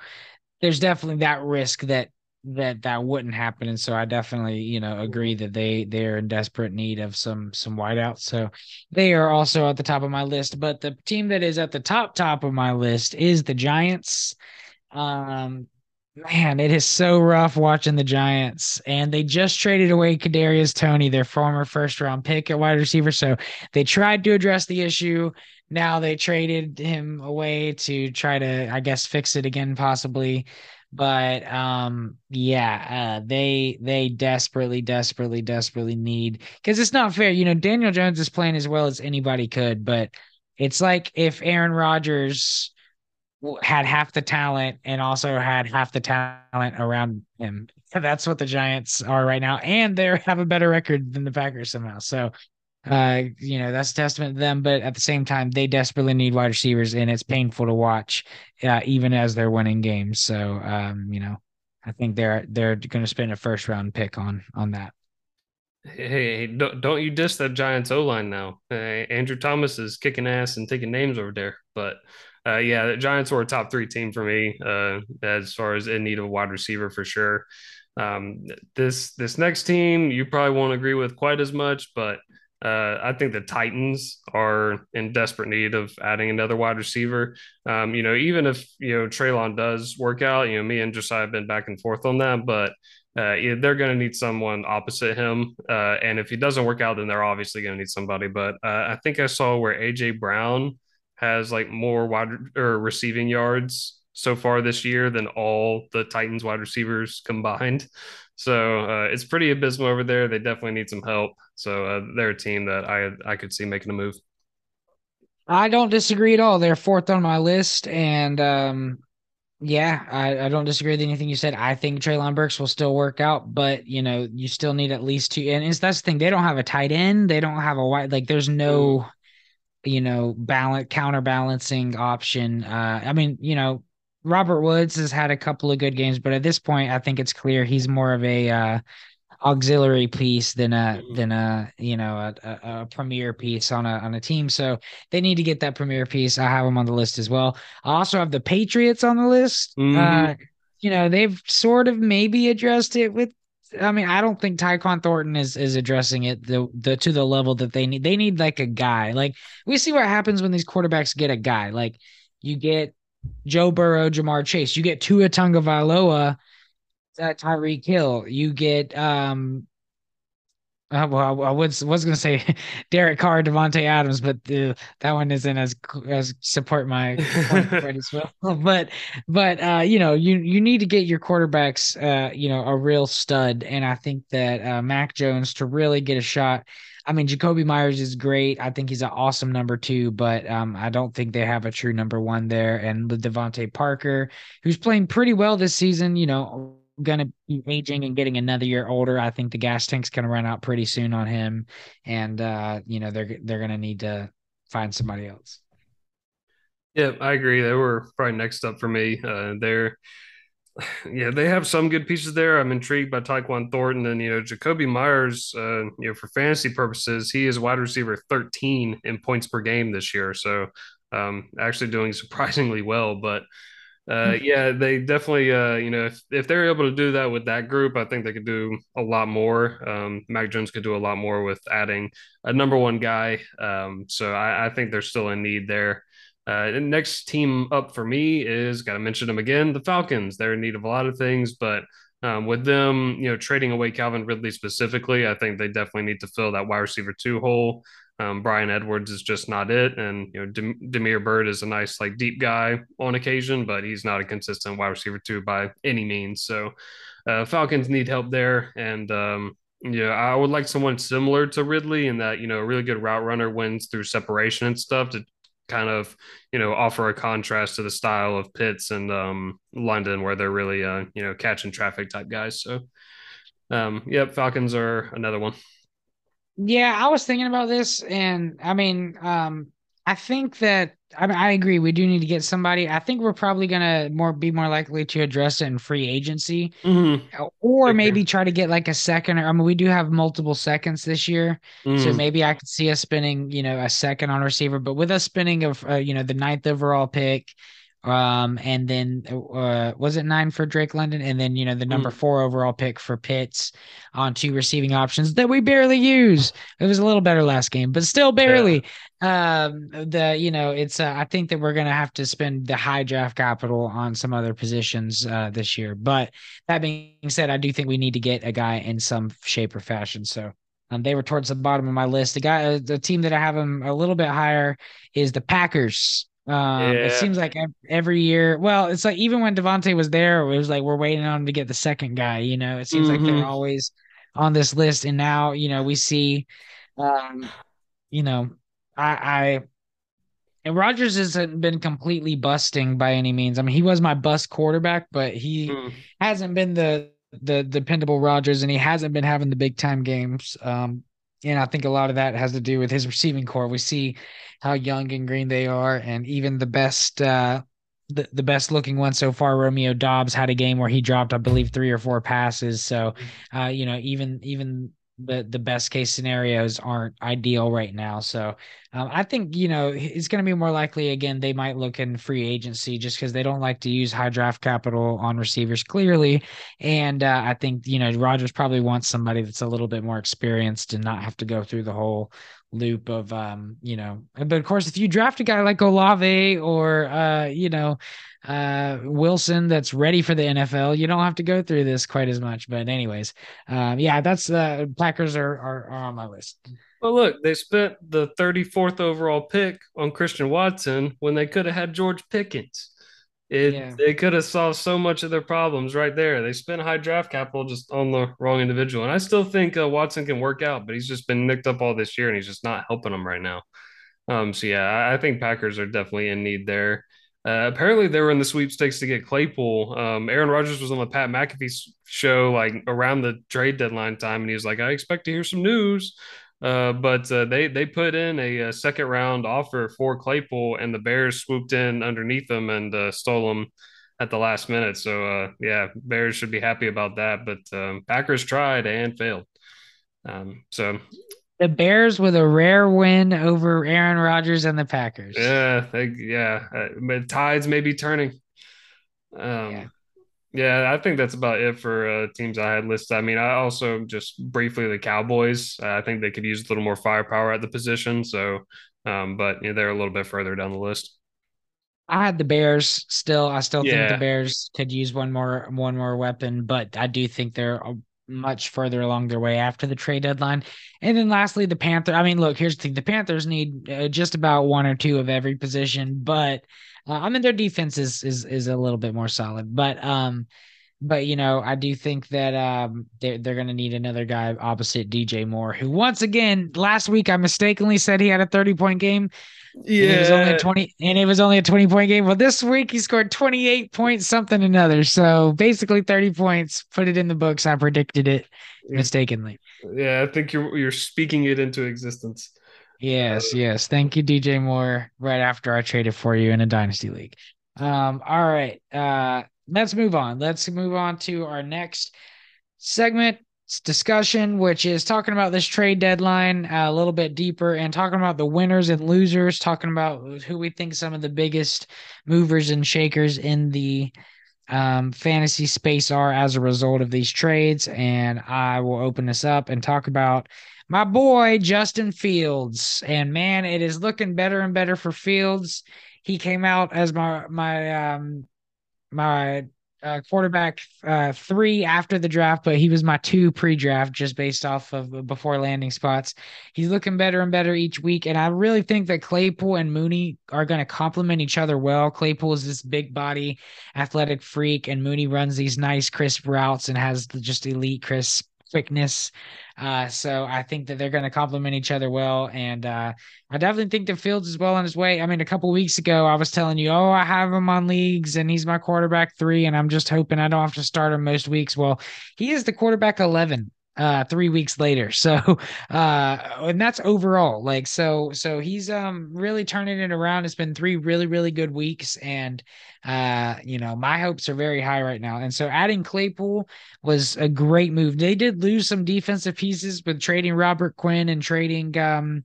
there's definitely that risk that that that wouldn't happen. And so i definitely you know agree that they they're in desperate need of some some wideouts. So they are also at the top of my list but the team that is at the top top of my list is the giants. Um man it is so rough watching the giants and they just traded away kadarius toney their former first round pick at wide receiver. So they tried to address the issue. Now they traded him away to try to i guess fix it again possibly but um yeah uh they they desperately desperately desperately need because it's not fair you know daniel jones is playing as well as anybody could but it's like if aaron rodgers had half the talent and also had half the talent around him. That's what the giants are right now and they have a better record than the packers somehow so uh, you know, that's a testament to them. But at the same time, they desperately need wide receivers, and it's painful to watch, uh, even as they're winning games. So, um, you know, I think they're they're going to spend a first round pick on on that. Hey, don't, don't you diss that Giants O line now? Uh, Andrew Thomas is kicking ass and taking names over there. But uh, yeah, the Giants were a top three team for me uh, as far as in need of a wide receiver for sure. Um, this this next team you probably won't agree with quite as much, but uh, I think the Titans are in desperate need of adding another wide receiver. Um, you know, even if you know Treylon does work out, you know, me and Josiah have been back and forth on that, but uh, they're going to need someone opposite him. Uh, and if he doesn't work out, then they're obviously going to need somebody. But uh, I think I saw where AJ Brown has like more wide or receiving yards so far this year than all the Titans wide receivers combined. So uh, it's pretty abysmal over there. They definitely need some help. So uh, they're a team that I I could see making a move. I don't disagree at all. They're fourth on my list, and um, yeah, I, I don't disagree with anything you said. I think Treylon Burks will still work out, but you know, you still need at least two. And it's that's the thing. They don't have a tight end. They don't have a wide. Like, there's no, mm. you know, balance counterbalancing option. Uh, I mean, you know, Robert Woods has had a couple of good games, but at this point, I think it's clear he's more of a uh, auxiliary piece than a mm-hmm. than a you know a, a, a, premier piece on a on a team. So they need to get that premier piece. I have them on the list as well. I also have the Patriots on the list. Mm-hmm. Uh, you know they've sort of maybe addressed it with. I mean, I don't think Tyquan Thornton is is addressing it the the to the level that they need. They need like a guy. Like we see what happens when these quarterbacks get a guy. Like you get Joe Burrow, Ja'Marr Chase. You get Tua Tagovailoa, uh, Tyreek Hill. You get um. Uh, well, I was was gonna say Derek Carr, Davante Adams, but the, that one isn't as as support my point as well. But but uh, you know, you you need to get your quarterbacks, uh, you know, a real stud, and I think that uh, Mac Jones to really get a shot I mean, Jakobi Meyers is great. I think he's an awesome number two, but um, I don't think they have a true number one there. And with DeVante Parker, who's playing pretty well this season, you know, gonna be aging and getting another year older. I think the gas tank's gonna run out pretty soon on him, and uh, you know they're they're gonna need to find somebody else. Yeah, I agree. They were probably next up for me. Uh, they're yeah, they have some good pieces there. I'm intrigued by Tyquan Thornton and you know Jakobi Meyers. Uh, you know, for fantasy purposes, he is wide receiver 13 in points per game this year, so um, actually doing surprisingly well. But uh, hmm. yeah, they definitely uh, you know if if they're able to do that with that group, I think they could do a lot more. Um, Mac Jones could do a lot more with adding a number one guy. Um, so I, I think they're still in need there. Uh, next team up for me is got to mention them again, the Falcons. They're in need of a lot of things, but um, with them, you know, trading away Calvin Ridley specifically, I think they definitely need to fill that wide receiver two hole. Um, Bryan Edwards is just not it, and you know, Dem- Damiere Byrd is a nice like deep guy on occasion, but he's not a consistent wide receiver two by any means. So, uh, Falcons need help there, and um, yeah, I would like someone similar to Ridley in that, you know, a really good route runner wins through separation and stuff to kind of you know offer a contrast to the style of Pitts and um, London, where they're really uh, you know catching traffic type guys. So, um, yep, Falcons are another one. Yeah, I was thinking about this, and I mean, um, I think that I mean I agree. We do need to get somebody. I think we're probably gonna more be more likely to address it in free agency, mm-hmm. or okay. maybe try to get like a second. I mean, we do have multiple seconds this year, mm-hmm. so maybe I could see us spending you know a second on receiver. But with us spending of uh, you know the ninth overall pick, um, and then uh, was it nine for Drake London, and then you know the number mm. four overall pick for Pitts on two receiving options that we barely use. It was a little better last game, but still barely. Yeah. Um, the you know it's uh, I think that we're gonna have to spend the high draft capital on some other positions uh, this year. But that being said, I do think we need to get a guy in some shape or fashion. So. Um, they were towards the bottom of my list. The guy, uh, the team that I have them a little bit higher is the Packers. Um, yeah. It seems like every year. Well, it's like even when Davante was there, it was like we're waiting on him to get the second guy. You know, it seems mm-hmm. like they're mm-hmm. always on this list, and now you know we see, um, you know, I, I and Rodgers hasn't been completely busting by any means. I mean, he was my bust quarterback, but he mm. hasn't been the the dependable Rodgers, and he hasn't been having the big time games. Um, and I think a lot of that has to do with his receiving core. We see how young and green they are, and even the best uh, the, the best looking one so far, Romeo Doubs, had a game where he dropped, I believe, three or four passes. So, uh, you know, even even the the best case scenarios aren't ideal right now. So um, I think you know it's going to be more likely again they might look in free agency just because they don't like to use high draft capital on receivers clearly, and uh, I think you know Rodgers probably wants somebody that's a little bit more experienced and not have to go through the whole loop of um you know but of course if you draft a guy like Olave or uh you know uh Wilson that's ready for the NFL you don't have to go through this quite as much but anyways um yeah that's uh Packers are are, are on my list But look, they spent the 34th overall pick on Christian Watson when they could have had George Pickens. It Yeah. they could have solved so much of their problems right there. They spent high draft capital just on the wrong individual, and I still think uh, Watson can work out, but he's just been nicked up all this year, and he's just not helping them right now. Um, so yeah, I, I think Packers are definitely in need there. Uh, apparently, they were in the sweepstakes to get Claypool. Um, Aaron Rodgers was on the Pat McAfee show like around the trade deadline time, and he was like, "I expect to hear some news." Uh, but uh, they they put in a, a, second round offer for Claypool, and the Bears swooped in underneath them and uh, stole him at the last minute. So uh, yeah, Bears should be happy about that. But um, Packers tried and failed. Um, so the Bears with a rare win over Aaron Rodgers and the Packers. Yeah, they, yeah, uh, tides may be turning. Um, yeah. yeah. I think that's about it for uh, teams I had listed. I mean, I also just briefly the Cowboys. Uh, I think they could use a little more firepower at the position. So, um, but you know, they're a little bit further down the list. I had the Bears still. I still yeah. think the Bears could use one more one more weapon, but I do think they're much further along their way after the trade deadline. And then lastly, the Panther. I mean, look, here's the thing: the Panthers need uh, just about one or two of every position, but uh, I mean, their defense is is is a little bit more solid. But um, but you know, I do think that um they're they're gonna need another guy opposite DJ Moore, who once again last week I mistakenly said he had a 30 point game. Yeah. And it was only a 20 and it was only a 20 point game. Well, this week he scored 28 points, something another. So basically 30 points, put it in the books. I predicted it mistakenly. Yeah, I think you're you're speaking it into existence. Yes, yes. Thank you, DJ Moore. Right after I traded for you in a dynasty league. Um, all right. Uh let's move on. Let's move on to our next segment discussion, which is talking about this trade deadline uh, a little bit deeper and talking about the winners and losers, talking about who we think some of the biggest movers and shakers in the um, fantasy space are as a result of these trades. And I will open this up and talk about my boy Justin Fields. And man, it is looking better and better for Fields. He came out as my my um my uh, quarterback uh, three after the draft, but he was my two pre-draft just based off of before landing spots. He's looking better and better each week, and I really think that Claypool and Mooney are going to complement each other well. Claypool is this big body, athletic freak, and Mooney runs these nice crisp routes and has just elite crisp quickness. Uh, so I think that they're going to complement each other well. And uh, I definitely think the Fields is well on his way. I mean, a couple weeks ago, I was telling you, oh, I have him on leagues and he's my quarterback three, and I'm just hoping I don't have to start him most weeks. Well, he is the quarterback 11 uh three weeks later. So uh and that's overall like so so he's um really turning it around. It's been three really really good weeks and uh you know my hopes are very high right now. And so adding claypool was a great move. They did lose some defensive pieces with trading robert quinn and trading um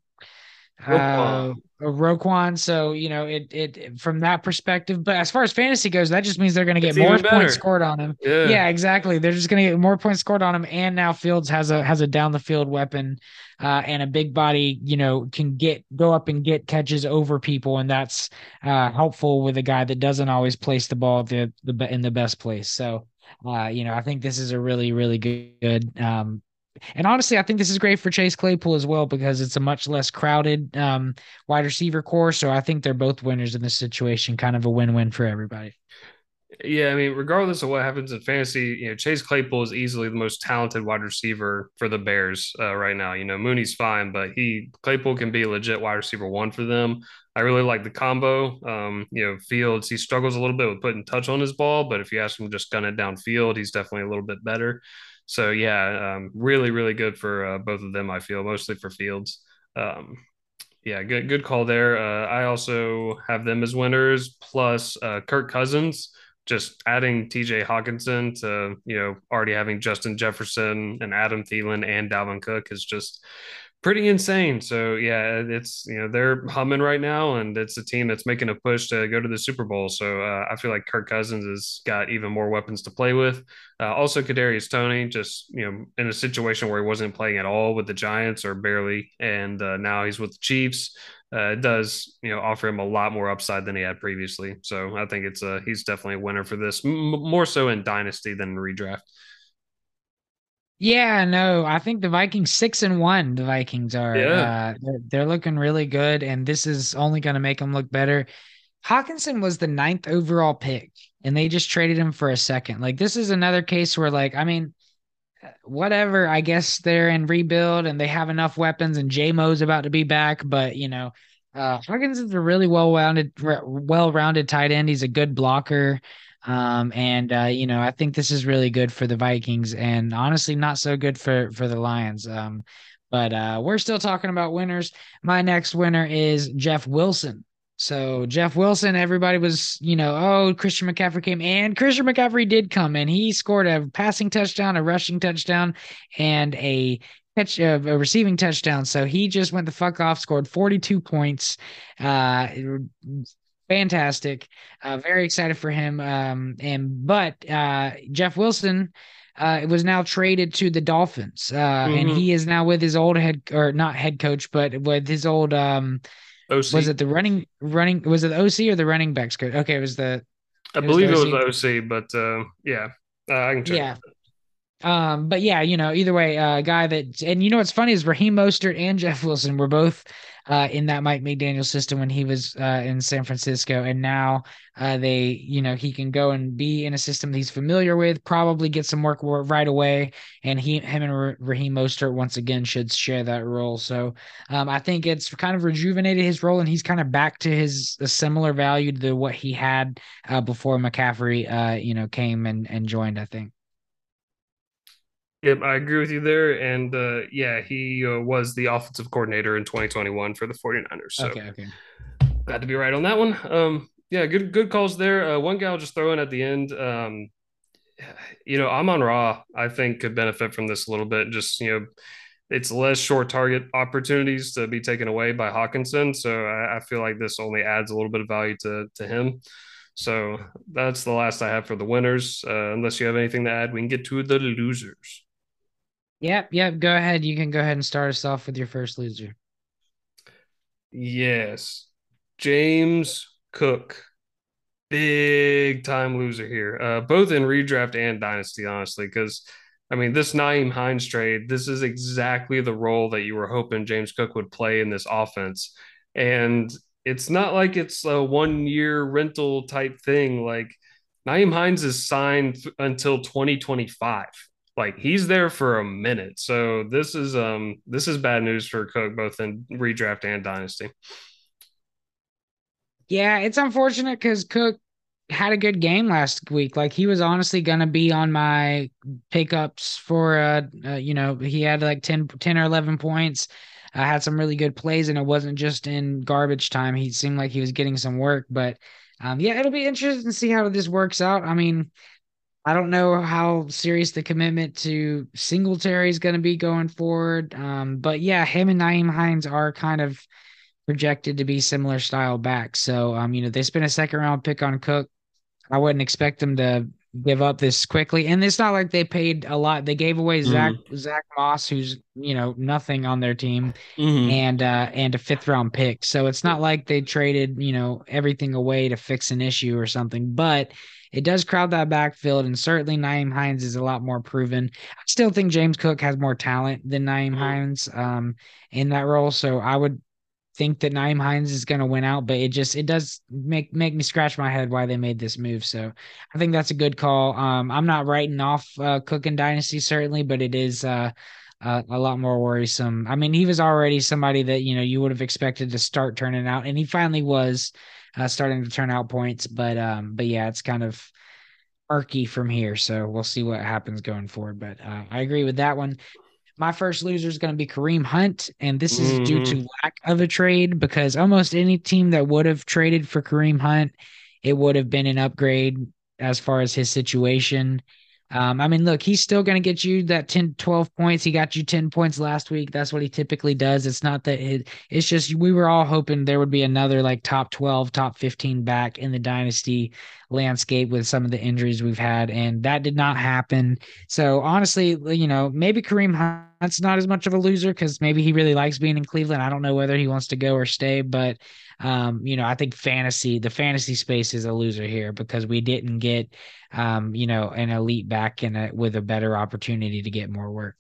uh, Roquan. So you know it it from that perspective. But as far as fantasy goes, that just means they're going to get more points scored on him. Yeah. yeah, exactly. They're just going to get more points scored on him. And now Fields has a has a down the field weapon, uh, and a big body. You know can get go up and get catches over people, and that's uh, helpful with a guy that doesn't always place the ball the the in the best place. So. Uh, you know, I think this is a really, really good um, and honestly, I think this is great for Chase Claypool as well because it's a much less crowded um, wide receiver core. So I think they're both winners in this situation, kind of a win win for everybody. Yeah, I mean, regardless of what happens in fantasy, you know, Chase Claypool is easily the most talented wide receiver for the Bears uh, right now. You know, Mooney's fine, but he Claypool can be legit wide receiver one for them. I really like the combo. Um, you know, Fields he struggles a little bit with putting touch on his ball, but if you ask him to just gun it downfield, he's definitely a little bit better. So yeah, um, really, really good for uh, both of them. I feel mostly for Fields. Um, yeah, good, good call there. Uh, I also have them as winners. Plus uh, Kirk Cousins, just adding T.J. Hockenson to you know already having Justin Jefferson and Adam Thielen and Dalvin Cook is just pretty insane. So yeah, it's you know they're humming right now, and it's a team that's making a push to go to the Super Bowl. So uh, I feel like Kirk Cousins has got even more weapons to play with. Uh, also, Kadarius Toney, just you know in a situation where he wasn't playing at all with the Giants or barely, and uh, now he's with the Chiefs. Uh, it does you know offer him a lot more upside than he had previously. So I think it's a he's definitely a winner for this, M- more so in dynasty than redraft. Yeah, no, I think the Vikings six and one. The Vikings are, Yeah. uh, they're, they're looking really good, and this is only going to make them look better. Hockenson was the ninth overall pick, and they just traded him for a second. Like this is another case where, like, I mean, whatever. I guess they're in rebuild and they have enough weapons, and J Mo's about to be back. But you know, uh, Hawkins is a really well rounded, well rounded tight end. He's a good blocker. Um, and uh, you know, I think this is really good for the Vikings, and honestly, not so good for for the Lions. Um, but uh, we're still talking about winners. My next winner is Jeff Wilson. So Jeff Wilson, everybody was, you know, oh, Christian McCaffrey came, and Christian McCaffrey did come, and he scored a passing touchdown, a rushing touchdown, and a catch uh, a receiving touchdown. So he just went the fuck off, scored 42 points. Uh, fantastic. Uh, very excited for him. Um, and but uh, Jeff Wilson uh, was now traded to the Dolphins, uh, mm-hmm. and he is now with his old head or not head coach, but with his old um OC. Was it the running running? Was it the OC or the running backs coach? Okay, it was the. I it believe was it was the OC, but uh, yeah, uh, I can check. Yeah. Um, but yeah, you know, either way, uh, guy that, and you know, what's funny is Raheem Mostert and Jeff Wilson were both uh, in that Mike McDaniel system when he was uh, in San Francisco, and now uh, they, you know, he can go and be in a system he's familiar with, probably get some work right away, and he, him, and Raheem Mostert once again should share that role. So um, I think it's kind of rejuvenated his role, and he's kind of back to his a similar value to what he had uh, before McCaffrey, uh, you know, came and and joined. I think. Yep, I agree with you there. And uh, yeah, he uh, was the offensive coordinator in 2021 for the 49ers. So okay, okay. glad to be right on that one. Um, yeah, good good calls there. Uh, one guy I'll just throw in at the end. Um, you know, Amon Ra, I think could benefit from this a little bit. Just you know, it's less short target opportunities to be taken away by Hockenson. So I, I feel like this only adds a little bit of value to to him. So that's the last I have for the winners. Uh, unless you have anything to add, we can get to the losers. Yep, yep. Go ahead. You can go ahead and start us off with your first loser. Yes. James Cook. Big time loser here, uh, both in redraft and dynasty, honestly, because I mean, this Nyheim Hines trade, this is exactly the role that you were hoping James Cook would play in this offense. And it's not like it's a one year rental type thing. Like Nyheim Hines is signed until 2025 like he's there for a minute. So this is um this is bad news for Cook both in redraft and dynasty. Yeah, it's unfortunate because Cook had a good game last week. Like he was honestly gonna be on my pickups for uh, uh you know, he had like 10, 10 or 11 points. I had some really good plays and it wasn't just in garbage time. He seemed like he was getting some work, but um yeah, it'll be interesting to see how this works out. I mean, I don't know how serious the commitment to Singletary is going to be going forward. Um, but yeah, him and Nyheim Hines are kind of projected to be similar style backs. So, um, you know, they spent a second round pick on Cook. I wouldn't expect them to give up this quickly. And it's not like they paid a lot. They gave away mm-hmm. Zach Zach Moss, who's you know nothing on their team, mm-hmm. and uh, and a fifth round pick. So it's not like they traded you know everything away to fix an issue or something. But it does crowd that backfield, and certainly Nyheim Hines is a lot more proven. I still think James Cook has more talent than Nyheim mm-hmm. Hines um, in that role. So I would think that Nyheim Hines is going to win out, but it just it does make make me scratch my head why they made this move. So I think that's a good call. Um, I'm not writing off uh, Cook and Dynasty certainly, but it is uh, uh, a lot more worrisome. I mean, he was already somebody that you know you would have expected to start turning out, and he finally was uh, starting to turn out points. But um, but yeah, it's kind of murky from here. So we'll see what happens going forward. But uh, I agree with that one. My first loser is going to be Kareem Hunt, and this is mm-hmm. due to mm-hmm. lack of a trade because almost any team that would have traded for Kareem Hunt, it would have been an upgrade as far as his situation. Um, I mean, look, he's still going to get you that 10, 12 points. He got you 10 points last week. That's what he typically does. It's not that it, it's just we were all hoping there would be another like top 12, top 15 back in the dynasty landscape with some of the injuries we've had. And that did not happen. So honestly, you know, maybe Kareem Hunt's not as much of a loser because maybe he really likes being in Cleveland. I don't know whether he wants to go or stay, but um, you know, I think fantasy, the fantasy space is a loser here because we didn't get, um, you know, an elite back in a, with a better opportunity to get more work.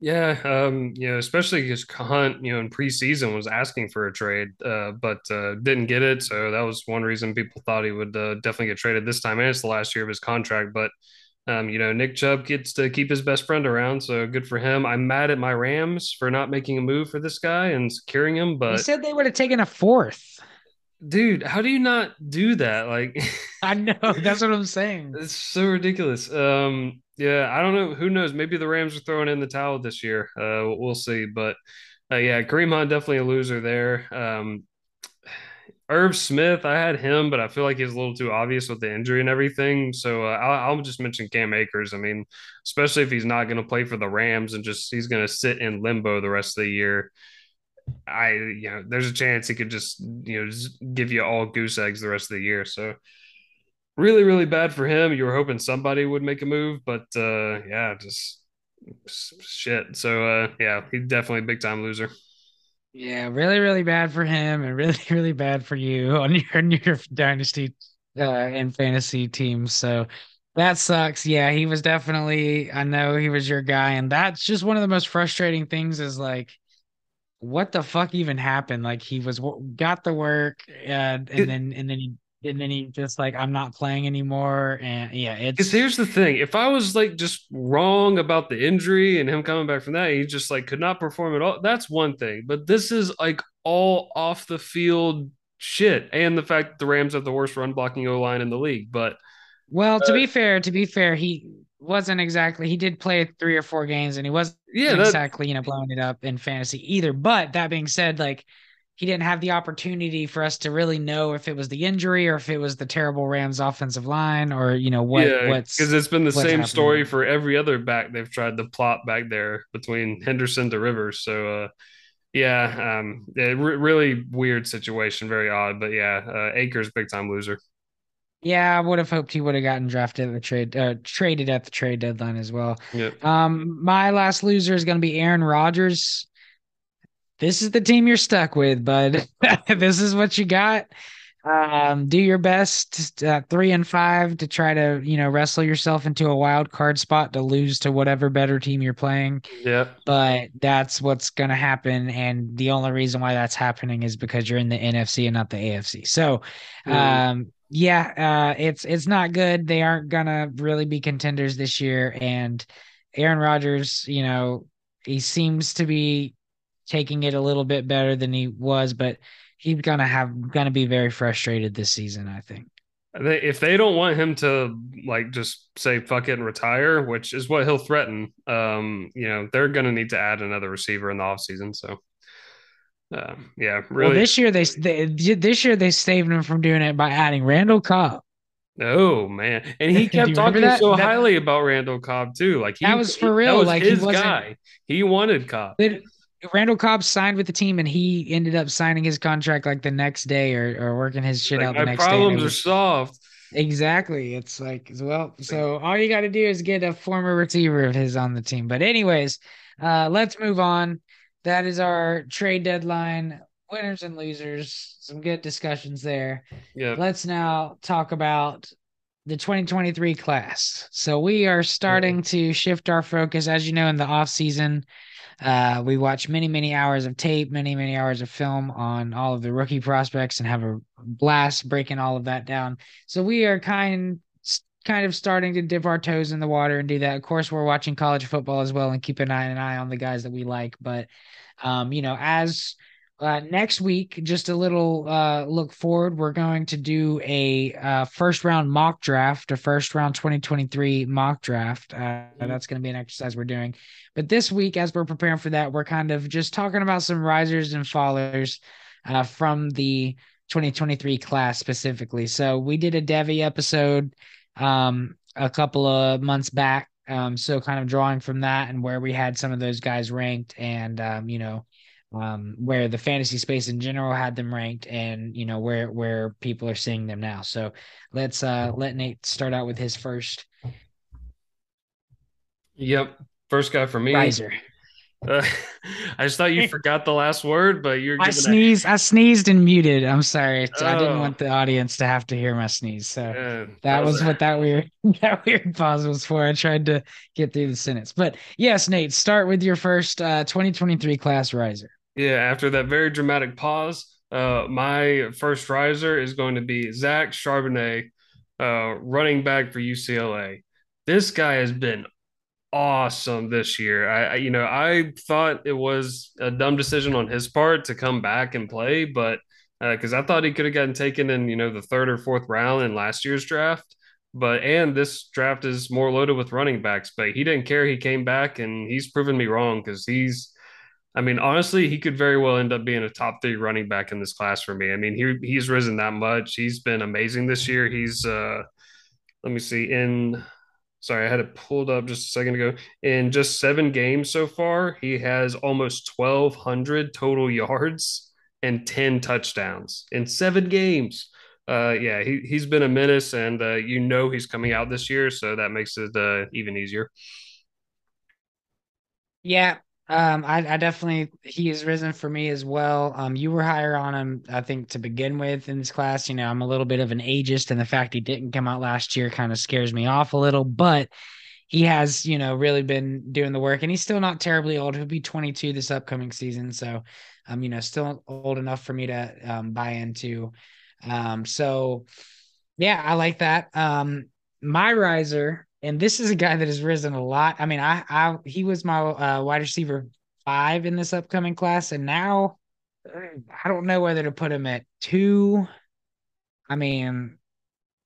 Yeah, um, you know, especially because Hunt, you know, in preseason was asking for a trade, uh, but uh, didn't get it. So that was one reason people thought he would uh, definitely get traded this time. And it's the last year of his contract. But, um, you know, Nick Chubb gets to keep his best friend around. So good for him. I'm mad at my Rams for not making a move for this guy and securing him. But he said they would have taken a fourth. Dude, how do you not do that? Like, I know that's what I'm saying. It's so ridiculous. Um, yeah, I don't know. Who knows? Maybe the Rams are throwing in the towel this year. Uh, we'll see. But uh, yeah, Kareem Hunt definitely a loser there. Um, Irv Smith, I had him, but I feel like he's a little too obvious with the injury and everything. So uh, I'll, I'll, just mention Cam Akers. I mean, especially if he's not going to play for the Rams and just he's going to sit in limbo the rest of the year. I, you know, there's a chance he could just, you know, just give you all goose eggs the rest of the year. So really, really bad for him. You were hoping somebody would make a move, but uh, yeah, just shit. So uh, yeah, he's definitely a big time loser. Yeah, really, really bad for him, and really, really bad for you on your on your dynasty uh, and fantasy teams. So that sucks. Yeah, he was definitely. I know he was your guy, and that's just one of the most frustrating things. Is like, what the fuck even happened? Like he was got the work, and and then and then he and then he just like I'm not playing anymore. And yeah, it's because here's the thing: if I was like just wrong about the injury and him coming back from that, he just like could not perform at all. That's one thing, but this is like all off the field shit, and the fact that the Rams have the worst run blocking O line in the league. But well, to uh, be fair, to be fair, he wasn't exactly he did play three or four games and he wasn't yeah, that, exactly you know blowing it up in fantasy either. But that being said, like he didn't have the opportunity for us to really know if it was the injury or if it was the terrible Rams offensive line or you know what yeah, what's because it's been the same happening. story for every other back they've tried to plot back there between Henderson to Rivers. So uh, yeah, um, yeah, really weird situation, very odd, but yeah, uh, Akers big time loser. Yeah, I would have hoped he would have gotten drafted at the trade, uh, traded at the trade deadline as well. Yep. Um, my last loser is going to be Aaron Rodgers this is the team you're stuck with, bud. this is what you got. Um, do your best uh, three and five to try to you know wrestle yourself into a wild card spot to lose to whatever better team you're playing. Yeah, but that's what's gonna happen, and the only reason why that's happening is because you're in the NFC and not the AFC. So, um, yeah, uh, it's it's not good. They aren't gonna really be contenders this year, and Aaron Rodgers, you know, he seems to be taking it a little bit better than he was, but he's gonna have gonna be very frustrated this season. I think. If they don't want him to like just say fuck it and retire, which is what he'll threaten, um, you know, they're gonna need to add another receiver in the offseason. So uh, yeah, really. Well, this year they, they this year they saved him from doing it by adding Randall Cobb. Oh man, and he kept talking that? so that? highly about Randall Cobb too. Like he, that was for real. Was like his he guy. He wanted Cobb. Randall Cobb signed with the team and he ended up signing his contract like the next day or, or working his shit like out the next day. My problems are solved. Exactly. It's like well, so all you got to do is get a former receiver of his on the team. But anyways, uh, let's move on. That is our trade deadline winners and losers. Some good discussions there. Yeah. Let's now talk about the 2023 class. So we are starting to shift our focus, as you know, in the off season. Uh, we watch many, many hours of tape, many, many hours of film on all of the rookie prospects and have a blast breaking all of that down. So we are kind kind of starting to dip our toes in the water and do that. Of course, we're watching college football as well and keep an eye an eye on the guys that we like. But um, you know, as uh, next week, just a little uh, look forward. We're going to do a uh, first round mock draft, a first round 2023 mock draft. Uh, mm-hmm. That's going to be an exercise we're doing. But this week, as we're preparing for that, we're kind of just talking about some risers and fallers uh, from the 2023 class specifically. So we did a Devy episode um, a couple of months back. Um, so kind of drawing from that and where we had some of those guys ranked and, um, you know, um, where the fantasy space in general had them ranked and you know where where people are seeing them now so let's uh let nate start out with his first yep First guy for me. Riser. Uh, I just thought you forgot the last word, but you're. I sneezed. A... I sneezed and muted. I'm sorry. Oh. I didn't want oh. the audience to have to hear my sneeze. So yeah, that, that, was, was what that weird that weird pause was for. I tried to get through the sentence, but yes, Nate, start with your first uh, 2023 class riser. Yeah, after that very dramatic pause, uh, my first riser is going to be Zach Charbonnet, uh, running back for UCLA. This guy has been awesome this year. I, I, you know, I thought it was a dumb decision on his part to come back and play, but because uh, I thought he could have gotten taken in, you know, the third or fourth round in last year's draft. But and this draft is more loaded with running backs, but he didn't care. He came back and he's proven me wrong because he's I mean, honestly, he could very well end up being a top three running back in this class for me. I mean, he he's risen that much. He's been amazing this year. He's uh let me see, in sorry, I had it pulled up just a second ago. In just seven games so far, he has almost 1,200 total yards and 10 touchdowns in seven games. Uh, yeah, he, he's been a menace, and uh, you know he's coming out this year, so that makes it uh, even easier. Yeah, um, I, I definitely he has risen for me as well. Um, you were higher on him, I think, to begin with in this class. You know, I'm a little bit of an ageist, and the fact he didn't come out last year kind of scares me off a little. But he has, you know, really been doing the work, and he's still not terribly old. He'll be 22 this upcoming season, so um, you know, still old enough for me to um buy into. Um, so yeah, I like that. Um, my riser and this is a guy that has risen a lot. I mean, I, I he was my uh, wide receiver five in this upcoming class, and now I don't know whether to put him at two. I mean,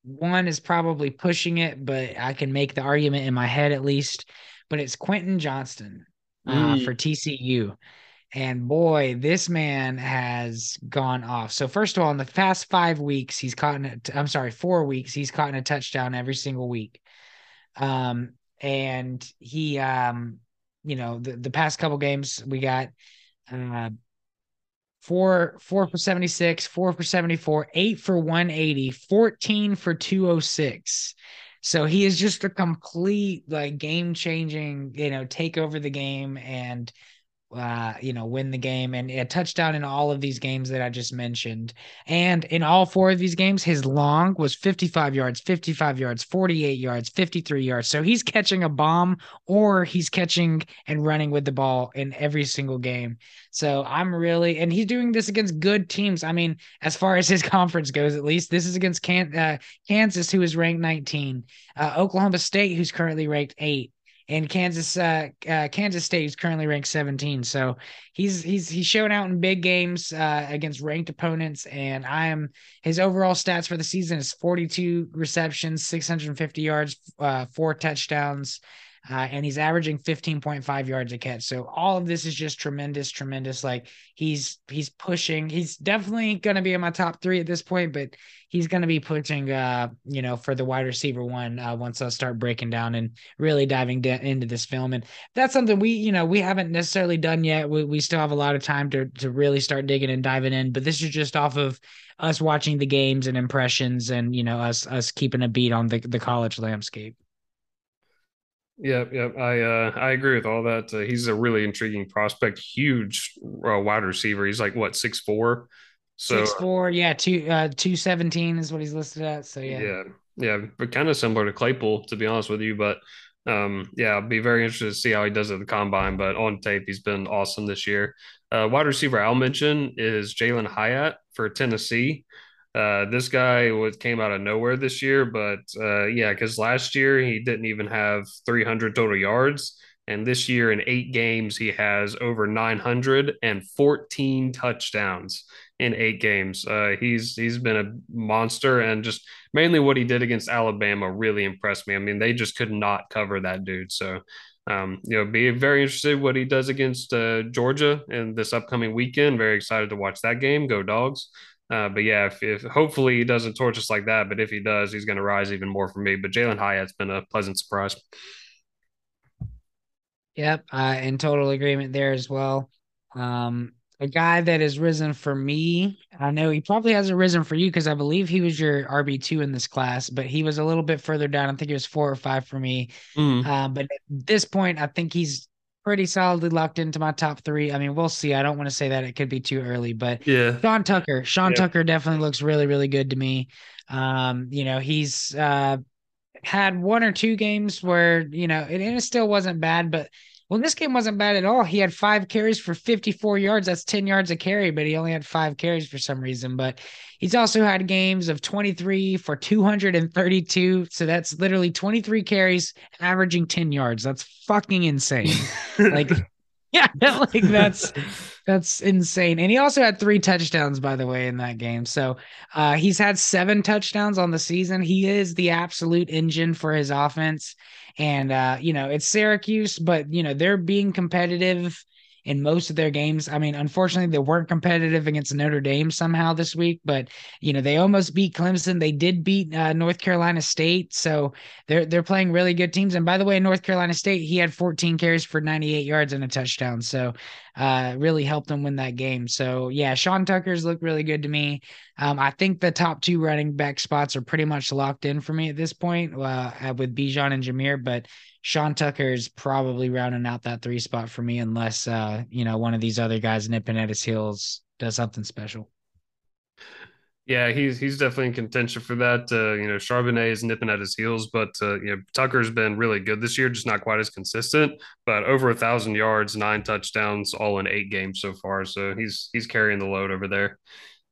one is probably pushing it, but I can make the argument in my head at least. But it's Quentin Johnston uh, mm. for TCU. And boy, this man has gone off. So first of all, in the past five weeks, he's caught in a, I'm sorry, four weeks, he's caught in a touchdown every single week. Um, and he, um, you know, the, the past couple games we got uh, four four for 76 four for 74 eight for 180 14 for 206 so he is just a complete like game changing you know take over the game. And uh, you know, win the game and a touchdown in all of these games that I just mentioned. And in all four of these games, his long was 55 yards, 55 yards, 48 yards, 53 yards. So he's catching a bomb or he's catching and running with the ball in every single game. So I'm really, and he's doing this against good teams. I mean, as far as his conference goes, at least this is against Can- uh, Kansas, who is ranked 19, uh, Oklahoma State, who's currently ranked eight and Kansas uh, uh, Kansas State is currently ranked 17. So he's he's he's shown out in big games uh, against ranked opponents, and I am his overall stats for the season is 42 receptions, 650 yards, uh, four touchdowns. Uh, and he's averaging 15.5 yards a catch. So all of this is just tremendous, tremendous. Like he's he's pushing. He's definitely going to be in my top three at this point, but he's going to be pushing, uh, you know, for the wide receiver one uh, once I start breaking down and really diving de- into this film. And that's something we, you know, we haven't necessarily done yet. We, we still have a lot of time to to really start digging and diving in. But this is just off of us watching the games and impressions, and you know, us us keeping a beat on the the college landscape. Yeah, yeah, I uh, I agree with all that. Uh, he's a really intriguing prospect, huge uh, wide receiver. He's like what six four, so six four, yeah, two uh two seventeen is what he's listed at. So yeah, yeah, yeah, but kind of similar to Claypool, to be honest with you. But um, yeah, I'll be very interested to see how he does at the combine. But on tape, he's been awesome this year. Uh, wide receiver I'll mention is Jalin Hyatt for Tennessee. Uh, this guy was came out of nowhere this year, but uh, yeah, because last year he didn't even have 300 total yards, and this year in eight games he has over 914 touchdowns in eight games. Uh, he's he's been a monster, and just mainly what he did against Alabama really impressed me. I mean, they just could not cover that dude. So. Um, you know, be very interested what he does against uh, Georgia in this upcoming weekend. Very excited to watch that game. Go dogs! Uh, but yeah, if, if, hopefully he doesn't torch us like that, but if he does, he's going to rise even more for me. But Jalin Hyatt's been a pleasant surprise. Yep, uh, in total agreement there as well. Um, a guy that has risen for me. I know he probably hasn't risen for you because I believe he was your RB two in this class, but he was a little bit further down. I think he was four or five for me. Mm. Um, but at this point, I think he's pretty solidly locked into my top three. I mean, we'll see. I don't want to say that it could be too early, but Yeah. Sean Tucker, Sean Yeah. Tucker definitely looks really, really good to me. Um, you know, he's uh had one or two games where, you know, it, and it still wasn't bad, but well, this game wasn't bad at all. He had five carries for 54 yards. That's 10 yards a carry, but he only had five carries for some reason. But he's also had games of 23 for 232. So that's literally 23 carries, averaging 10 yards. That's fucking insane. like, yeah, like that's that's insane. And he also had three touchdowns, by the way, in that game. So uh, he's had seven touchdowns on the season. He is the absolute engine for his offense. And uh, you know, it's Syracuse, but you know, they're being competitive in most of their games. I mean, unfortunately, they weren't competitive against Notre Dame somehow this week, but you know, they almost beat Clemson. They did beat uh, North Carolina State, so they're they're playing really good teams. And by the way, North Carolina State, he had 14 carries for 98 yards and a touchdown, so uh, really helped them win that game. So yeah, Sean Tucker's looked really good to me. Um, I think the top two running back spots are pretty much locked in for me at this point uh, with Bijan and Jahmyr, but Sean Tucker is probably rounding out that three spot for me, unless uh, you know one of these other guys nipping at his heels does something special. Yeah, he's he's definitely in contention for that. Uh, you know, Charbonnet is nipping at his heels, but uh, you know Tucker's been really good this year, just not quite as consistent. But over a thousand yards, nine touchdowns, all in eight games so far. So he's he's carrying the load over there.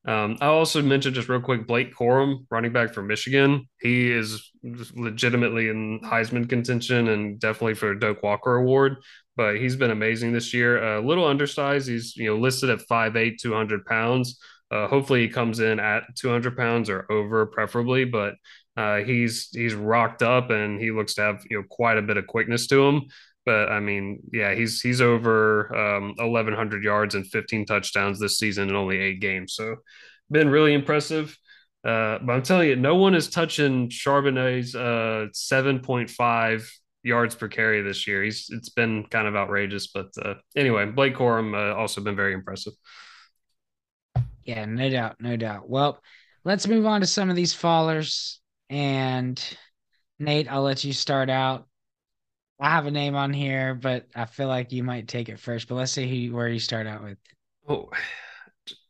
Um, I also mentioned just real quick Blake Corum, running back for Michigan. He is legitimately in Heisman contention and definitely for a Doak Walker Award. But he's been amazing this year. A little undersized. He's you know listed at 5'8", 200 pounds. Uh, hopefully he comes in at 200 pounds or over, preferably. But uh, he's he's rocked up and he looks to have you know quite a bit of quickness to him. But I mean, yeah, he's he's over um, 1,100 yards and 15 touchdowns this season in only eight games. So been really impressive. Uh, but I'm telling you, no one is touching Charbonnet's uh, 7.5 yards per carry this year. He's it's been kind of outrageous. But uh, anyway, Blake Corum uh, also been very impressive. Yeah, no doubt, no doubt. Well, let's move on to some of these fallers. And Nate, I'll let you start out. I have a name on here, but I feel like you might take it first. But let's see who where you start out with. Oh,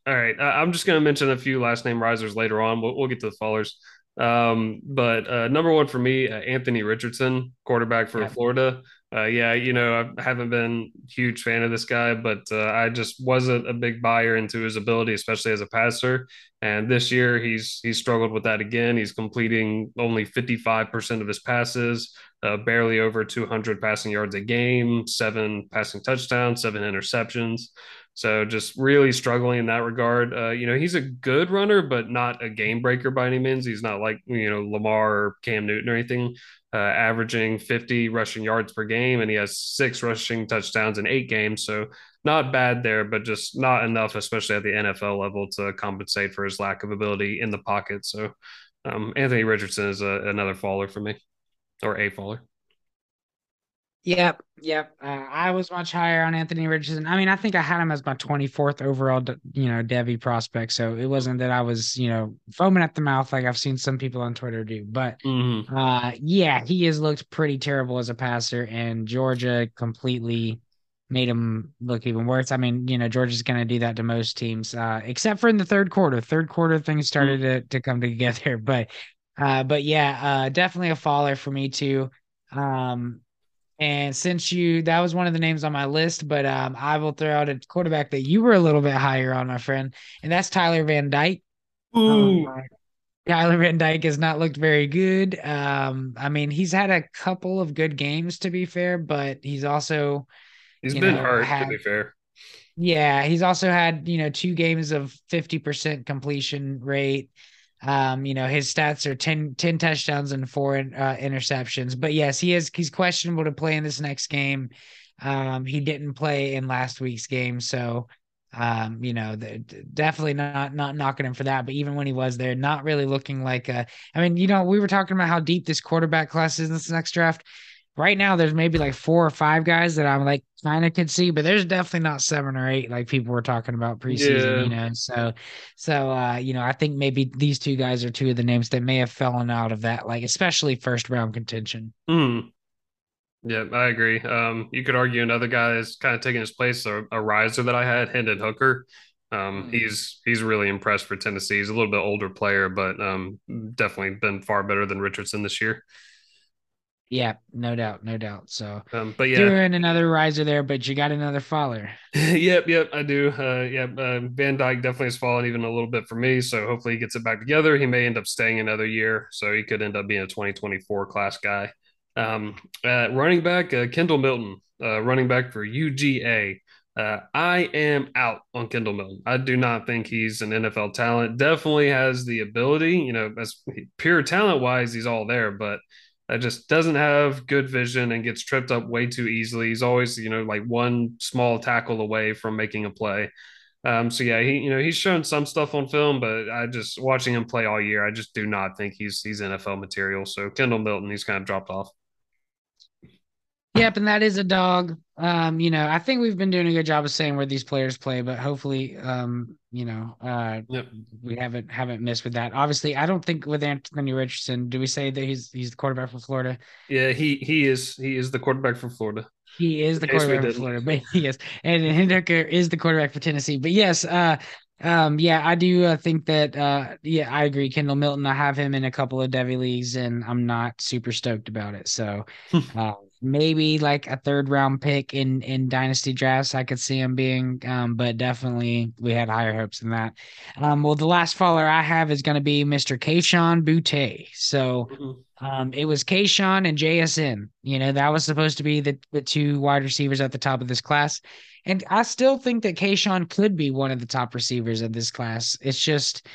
all right. I'm just going to mention a few last name risers later on. We'll, we'll get to the fallers. Um, but uh, number one for me, uh, Anthony Richardson, quarterback for yeah. Florida. Uh, yeah, you know, I haven't been huge fan of this guy, but uh, I just wasn't a big buyer into his ability, especially as a passer. And this year, he's he's struggled with that again. He's completing only 55% of his passes, uh, barely over 200 passing yards a game, seven passing touchdowns, seven interceptions. So just really struggling in that regard. Uh, you know, he's a good runner, but not a game breaker by any means. He's not like, you know, Lamar or Cam Newton or anything, uh, averaging 50 rushing yards per game. And he has six rushing touchdowns in eight games. So not bad there, but just not enough, especially at the NFL level, to compensate for his lack of ability in the pocket. So um, Anthony Richardson is a, another faller for me or a faller. Yep, yep. Uh, I was much higher on Anthony Richardson. I mean, I think I had him as my 24th overall, you know, Devy prospect. So it wasn't that I was, you know, foaming at the mouth like I've seen some people on Twitter do. But mm-hmm. uh, yeah, he has looked pretty terrible as a passer, and Georgia completely made him look even worse. I mean, you know, Georgia's going to do that to most teams, uh, except for in the third quarter. Third quarter things started mm-hmm. to, to come together, but uh, but yeah, uh, definitely a faller for me too. Um, and since you, that was one of the names on my list, but um, I will throw out a quarterback that you were a little bit higher on, my friend, and that's Tyler Van Dyke. Ooh. Um, Tyler Van Dyke has not looked very good. Um, I mean, he's had a couple of good games to be fair, but he's also he's been know, hurt had, to be fair. Yeah, he's also had you know two games of fifty percent completion rate. Um, you know, his stats are 10, 10 touchdowns and four uh, interceptions. But yes, he is he's questionable to play in this next game. Um, he didn't play in last week's game, so um, you know, the, definitely not not knocking him for that. But even when he was there, not really looking like a. I mean, you know, we were talking about how deep this quarterback class is in this next draft. Right now there's maybe like four or five guys that I'm like kind of could see, but there's definitely not seven or eight like people were talking about preseason, Yeah. you know. So so uh, you know, I think maybe these two guys are two of the names that may have fallen out of that, like especially first round contention. Mm. Yeah, I agree. Um, you could argue another guy is kind of taking his place, a, a riser that I had, Hendon Hooker. Um, Mm. he's he's really impressed for Tennessee. He's a little bit older player, but um, definitely been far better than Richardson this year. Yeah, no doubt, no doubt. So Um, but yeah, threw in another riser there, but you got another faller. yep, yep, I do. Uh, yep, uh, Van Dyke definitely has fallen even a little bit for me. So hopefully he gets it back together. He may end up staying another year, so he could end up being a 2024 class guy. Um, uh, running back, uh, Kendall Milton, uh, running back for UGA. Uh, I am out on Kendall Milton. I do not think he's an NFL talent. Definitely has the ability, you know, as pure talent wise, he's all there, but that just doesn't have good vision and gets tripped up way too easily. He's always, you know, like one small tackle away from making a play. Um, so yeah, he, you know, he's shown some stuff on film, but I just watching him play all year, I just do not think he's he's NFL material. So Kendall Milton, he's kind of dropped off. Yep, and that is a dog. Um, you know, I think we've been doing a good job of saying where these players play, but hopefully, um, you know, uh, Yep. we haven't haven't missed with that. Obviously, I don't think with Anthony Richardson, do we say that he's he's the quarterback from Florida? Yeah, he he is he is the quarterback from Florida. He is the In case we quarterback for. Florida, but yes, and Hendon Hooker is the quarterback for Tennessee. But yes, uh, um, yeah, I do uh, think that, uh, yeah, I agree. Kendall Milton, I have him in a couple of Devy leagues, and I'm not super stoked about it. So, uh, maybe like a third round pick in in dynasty drafts, I could see him being, um, but definitely we had higher hopes than that. Um, well, the last faller I have is going to be Mr. Kayshon Boutte. So. Mhm. Um, it was Kayshon and JSN. You know, that was supposed to be the, the two wide receivers at the top of this class. And I still think that Kayshon could be one of the top receivers of this class. It's just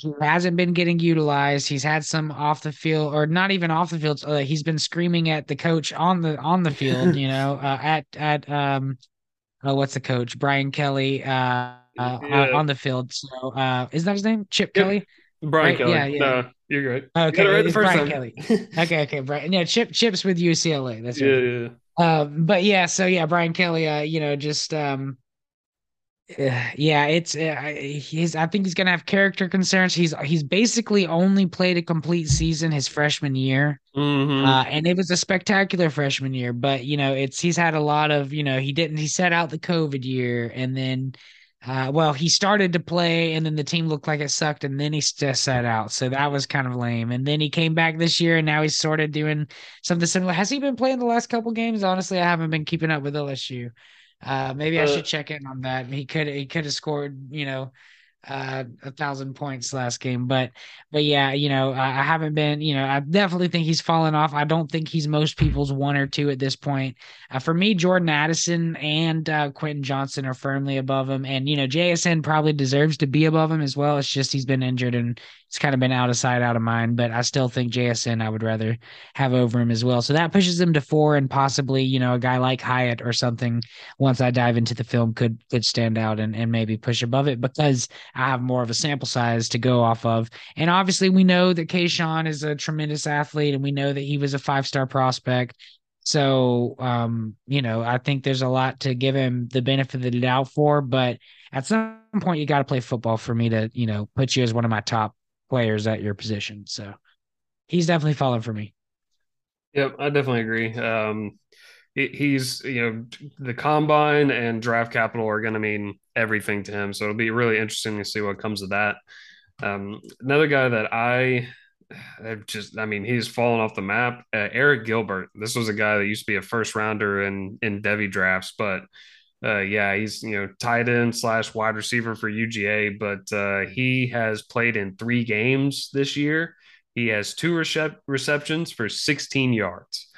he hasn't been getting utilized. He's had some off the field, or not even off the field. Uh, he's been screaming at the coach on the on the field. You know, uh, at at um, uh, what's the coach Brian Kelly uh, uh Yeah. on the field. So uh, is that his name? Chip Yep. Kelly. Brian Right, Kelly. yeah, yeah. No, you're great. Okay, you right the first Brian time. Kelly. Okay, okay, Brian. Yeah, Chip Chips with UCLA. That's yeah, right. yeah. Um, but yeah, so yeah, Brian Kelly. Uh, you know, just um, yeah, it's uh, he's. I think he's gonna have character concerns. He's he's basically only played a complete season his freshman year, Mhm. uh, and it was a spectacular freshman year. But you know, it's he's had a lot of you know he didn't he set out the COVID year, and then. Uh, well, he started to play, and then the team looked like it sucked, and then he just sat out. So that was kind of lame. And then he came back this year, and now he's sort of doing something similar. Has he been playing the last couple games? Honestly, I haven't been keeping up with LSU. Uh, maybe I Uh, should check in on that. He could he could have scored, you know, uh, a thousand points last game, but but yeah, you know, I, I haven't been, you know, I definitely think he's fallen off. I don't think he's most people's one or two at this point. Uh, for me, Jordan Addison and uh, Quentin Johnston are firmly above him, and you know, JSN probably deserves to be above him as well. It's just he's been injured and it's kind of been out of sight, out of mind. But I still think JSN I would rather have over him as well. So that pushes him to four, and possibly you know a guy like Hyatt or something. Once I dive into the film, could could stand out and and maybe push above it because I have more of a sample size to go off of. And obviously, we know that Kayshon is a tremendous athlete, and we know that he was a five star prospect. So, um, you know, I think there's a lot to give him the benefit of the doubt for. But at some point, you got to play football for me to, you know, put you as one of my top players at your position. So he's definitely fallen for me. Yep, I definitely agree. Um, he's you know the combine and draft capital are going to mean everything to him, so it'll be really interesting to see what comes of that. Um, another guy that I I've just I mean he's fallen off the map. Uh, Arik Gilbert. This was a guy that used to be a first rounder in in Devy drafts, but uh, yeah, he's you know tight end slash wide receiver for UGA, but uh, he has played in three games this year. He has two recep- receptions for 16 yards.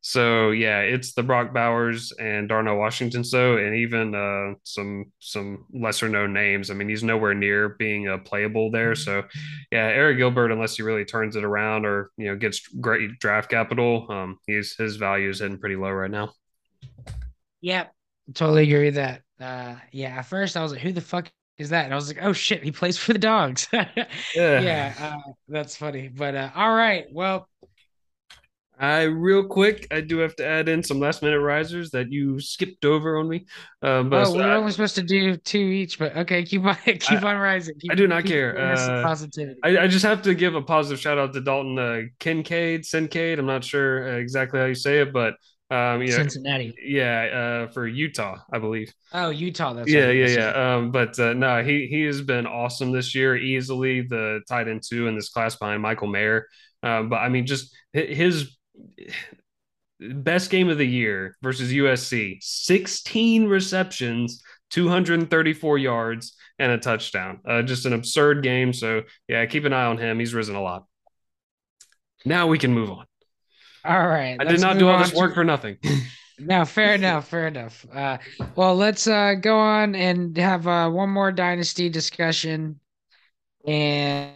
So yeah, it's the Brock Bowers and Darnell Washington. So and even uh, some some lesser known names. I mean, he's nowhere near being uh, playable there. So yeah, Arik Gilbert, unless he really turns it around or you know gets great draft capital, um, he's his value is hitting pretty low right now. Yep. Totally agree with that. Uh, yeah. At first, I was like, who the fuck is that? And I was like, oh shit, he plays for the dogs. Yeah. yeah. Uh, that's funny. But uh, all right. Well, I real quick, I do have to add in some last minute risers that you skipped over on me. Um, but Oh, were I, only supposed to do two each, but okay, keep on keep I, on rising. I do not keep care. giving us some Uh, positivity. I, I just have to give a positive shout out to Dalton uh, Kincaid, Sincade. I'm not sure uh, exactly how you say it, but um, you know, Cincinnati. yeah, uh, for Utah, I believe. Oh, Utah. That's Yeah, yeah, yeah. Um, but uh, no, he he has been awesome this year. Easily the tight end two in this class behind Michael Mayer. Um, but I mean, just his best game of the year versus USC 16 receptions, 234 yards, and a touchdown. Uh, just an absurd game. So, yeah, keep an eye on him. He's risen a lot. Now we can move on. All right. I did not do all this work to... for nothing. no, fair enough. Fair enough. Uh, well, let's uh, go on and have uh, one more dynasty discussion and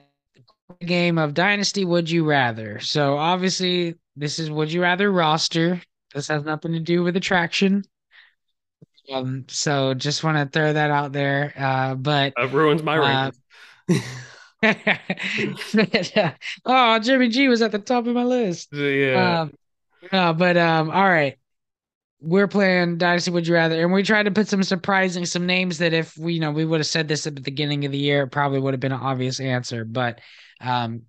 game of dynasty would you rather. So obviously this is would you rather roster. This has nothing to do with attraction. Um, so just want to throw that out there. Uh, but it ruins my uh, oh, Jimmy G was at the top of my list. Yeah. Um, no, but um, all right. We're playing Dynasty Would You Rather, and we tried to put some surprising some names that if we you know we would have said this at the beginning of the year, it probably would have been an obvious answer. But um,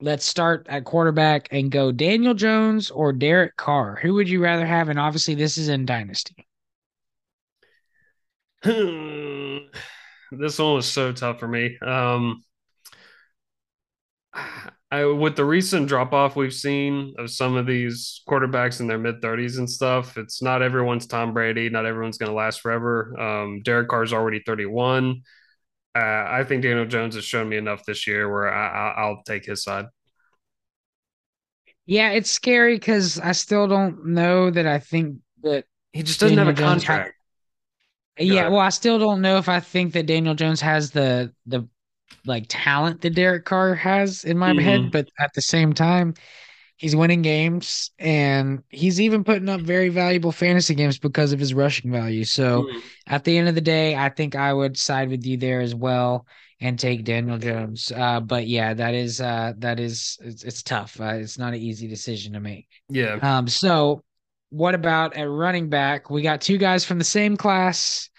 let's start at quarterback and go Daniel Jones or Derek Carr. Who would you rather have? And obviously, this is in Dynasty. this one was so tough for me. Um, I, with the recent drop off we've seen of some of these quarterbacks in their mid 30s and stuff, it's not everyone's Tom Brady. Not everyone's going to last forever. Um, Derek Carr's already 31. Uh, I think Daniel Jones has shown me enough this year where I, will take his side. Yeah, it's scary because I still don't know that I think that he just doesn't Daniel have a Jones contract. yeah, well, I still don't know if I think that Daniel Jones has the the like talent that Derek Carr has in my mm-hmm. head, but at the same time, he's winning games and he's even putting up very valuable fantasy games because of his rushing value. So mm-hmm. at the end of the day, I think I would side with you there as well and take Daniel Jones. Uh, but yeah, that is uh, that is it's, it's tough. Uh, it's not an easy decision to make. Yeah. Um. So what about at running back? We got two guys from the same class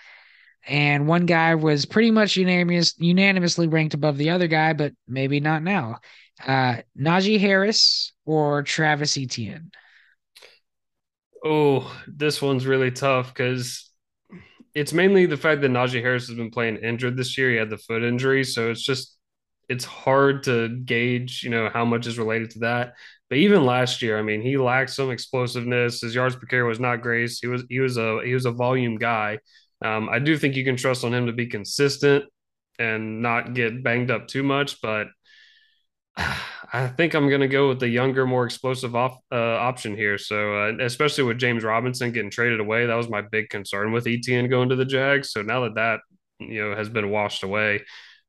and one guy was pretty much unanimous, unanimously ranked above the other guy, but maybe not now. Uh, Najee Harris or Travis Etienne? Oh, this one's really tough because it's mainly the fact that Najee Harris has been playing injured this year. He had the foot injury, so it's just it's hard to gauge, you know, how much is related to that. But even last year, I mean, he lacked some explosiveness. His yards per carry was not great. He was he was a he was a volume guy. Um, I do think you can trust on him to be consistent and not get banged up too much, but I think I'm going to go with the younger, more explosive off, uh, option here. So, uh, especially with James Robinson getting traded away, that was my big concern with Etienne going to the Jags. So now that that you know has been washed away,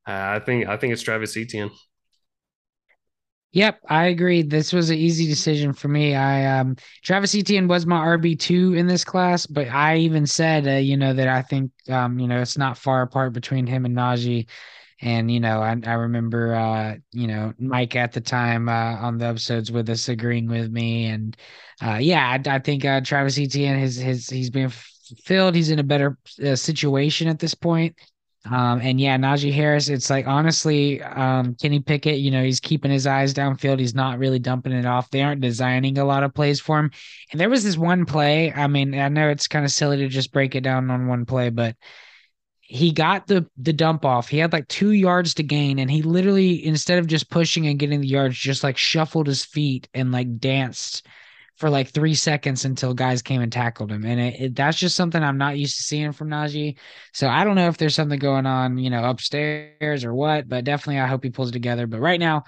uh, I think I think it's Travis Etienne. Yep, I agree. This was an easy decision for me. I um Travis Etienne was my RB two in this class, but I even said uh, you know that I think um you know it's not far apart between him and Najee, and you know I I remember uh you know Mike at the time uh, on the episodes with us agreeing with me, and uh yeah I, I think uh Travis Etienne his his he's been filled. He's in a better uh, situation at this point. Um, and yeah, Najee Harris, it's like honestly, um, Kenny Pickett, you know, he's keeping his eyes downfield. He's not really dumping it off. They aren't designing a lot of plays for him. And there was this one play. I mean, I know it's kind of silly to just break it down on one play, but he got the the dump off. He had like two yards to gain, and he literally, instead of just pushing and getting the yards, just like shuffled his feet and like danced for like three seconds until guys came and tackled him. And it, it, that's just something I'm not used to seeing from Najee. So I don't know if there's something going on, you know, upstairs or what, but definitely I hope he pulls it together. But right now,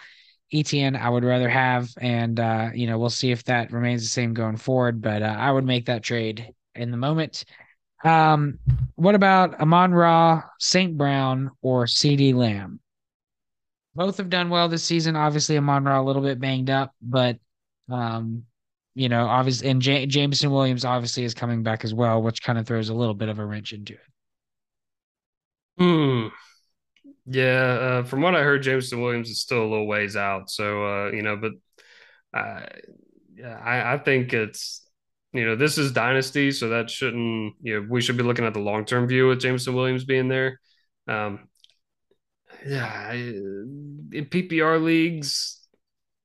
Etienne, I would rather have. And, uh, you know, we'll see if that remains the same going forward. But uh, I would make that trade in the moment. Um, what about Amon Ra, St. Brown, or CeeDee Lamb? Both have done well this season. Obviously, Amon Ra a little bit banged up, but um, you know, obviously, and J- Jameson Williams obviously is coming back as well, which kind of throws a little bit of a wrench into it. Hmm. Yeah, uh, from what I heard, Jameson Williams is still a little ways out. So, uh, you know, but I, yeah, I, I think it's you know this is dynasty, so that shouldn't you know we should be looking at the long term view with Jameson Williams being there. Um, yeah, I, in PPR leagues,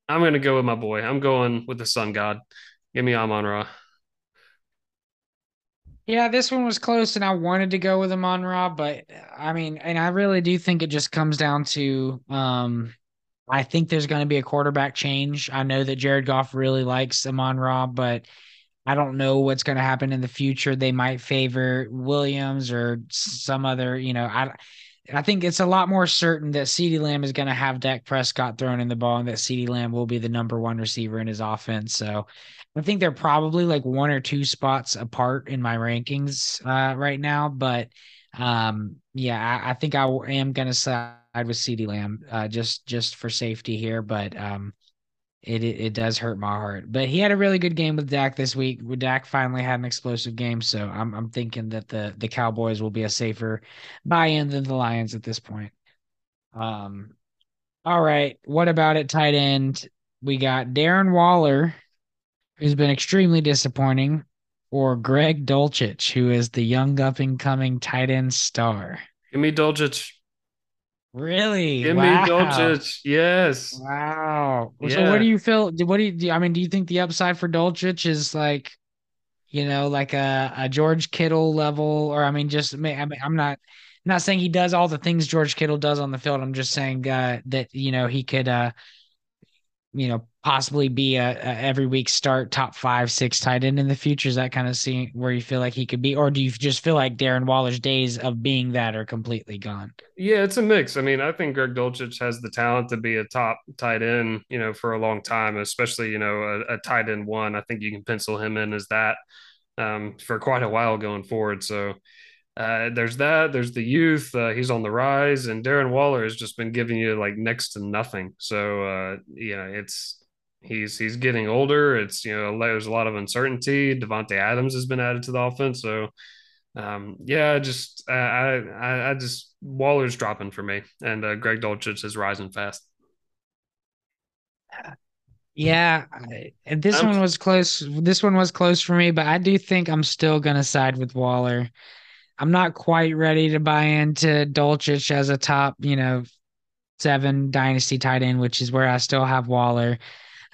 I'm gonna go with my boy. I'm going with the Sun God. Give me Amon Ra. Yeah, this one was close, and I wanted to go with Amon Ra, but I mean, and I really do think it just comes down to um, I think there's going to be a quarterback change. I know that Jared Goff really likes Amon Ra, but I don't know what's going to happen in the future. They might favor Williams or some other, you know, I I think it's a lot more certain that CeeDee Lamb is going to have Dak Prescott thrown in the ball and that CeeDee Lamb will be the number one receiver in his offense. So I think they're probably like one or two spots apart in my rankings uh, right now. But um, yeah, I, I, think I am going to side with CeeDee Lamb uh, just just for safety here. But um, it, it, does hurt my heart. But he had a really good game with Dak this week. Dak finally had an explosive game, so I'm I'm thinking that the the Cowboys will be a safer buy-in than the Lions at this point. Um, all right. What about at tight end? We got Darren Waller, who's been extremely disappointing, or Greg Dulcich, who is the young up and coming tight end star. Give me Dulcich. Really? Give wow. me Dulcich. Yes. Wow. Yeah. So what do you feel? What do you I mean, do you think the upside for Dulcich is like, you know, like a, a George Kittle level, or I mean, just I mean, I'm not I'm not saying he does all the things George Kittle does on the field. I'm just saying uh, that you know he could uh, you know, possibly be a, a, every week start top five, six tight end in the future? Is that kind of seeing where you feel like he could be, or do you just feel like Darren Waller's days of being that are completely gone? Yeah, it's a mix. I mean, I think Greg Dulcich has the talent to be a top tight end, you know, for a long time, especially you know a, a tight end one. I think you can pencil him in as that um, for quite a while going forward. So uh, there's that. There's the youth. Uh, he's on the rise, and Darren Waller has just been giving you like next to nothing. So uh, you know, it's he's he's getting older. It's you know, there's a lot of uncertainty. Davante Adams has been added to the offense, so um, yeah, just I, I I just Waller's dropping for me, and uh, Greg Dulcich is rising fast. Yeah, this I'm, one was close. This one was close for me, but I do think I'm still gonna side with Waller. I'm not quite ready to buy into Dulcich as a top, you know, seven dynasty tight end, which is where I still have Waller.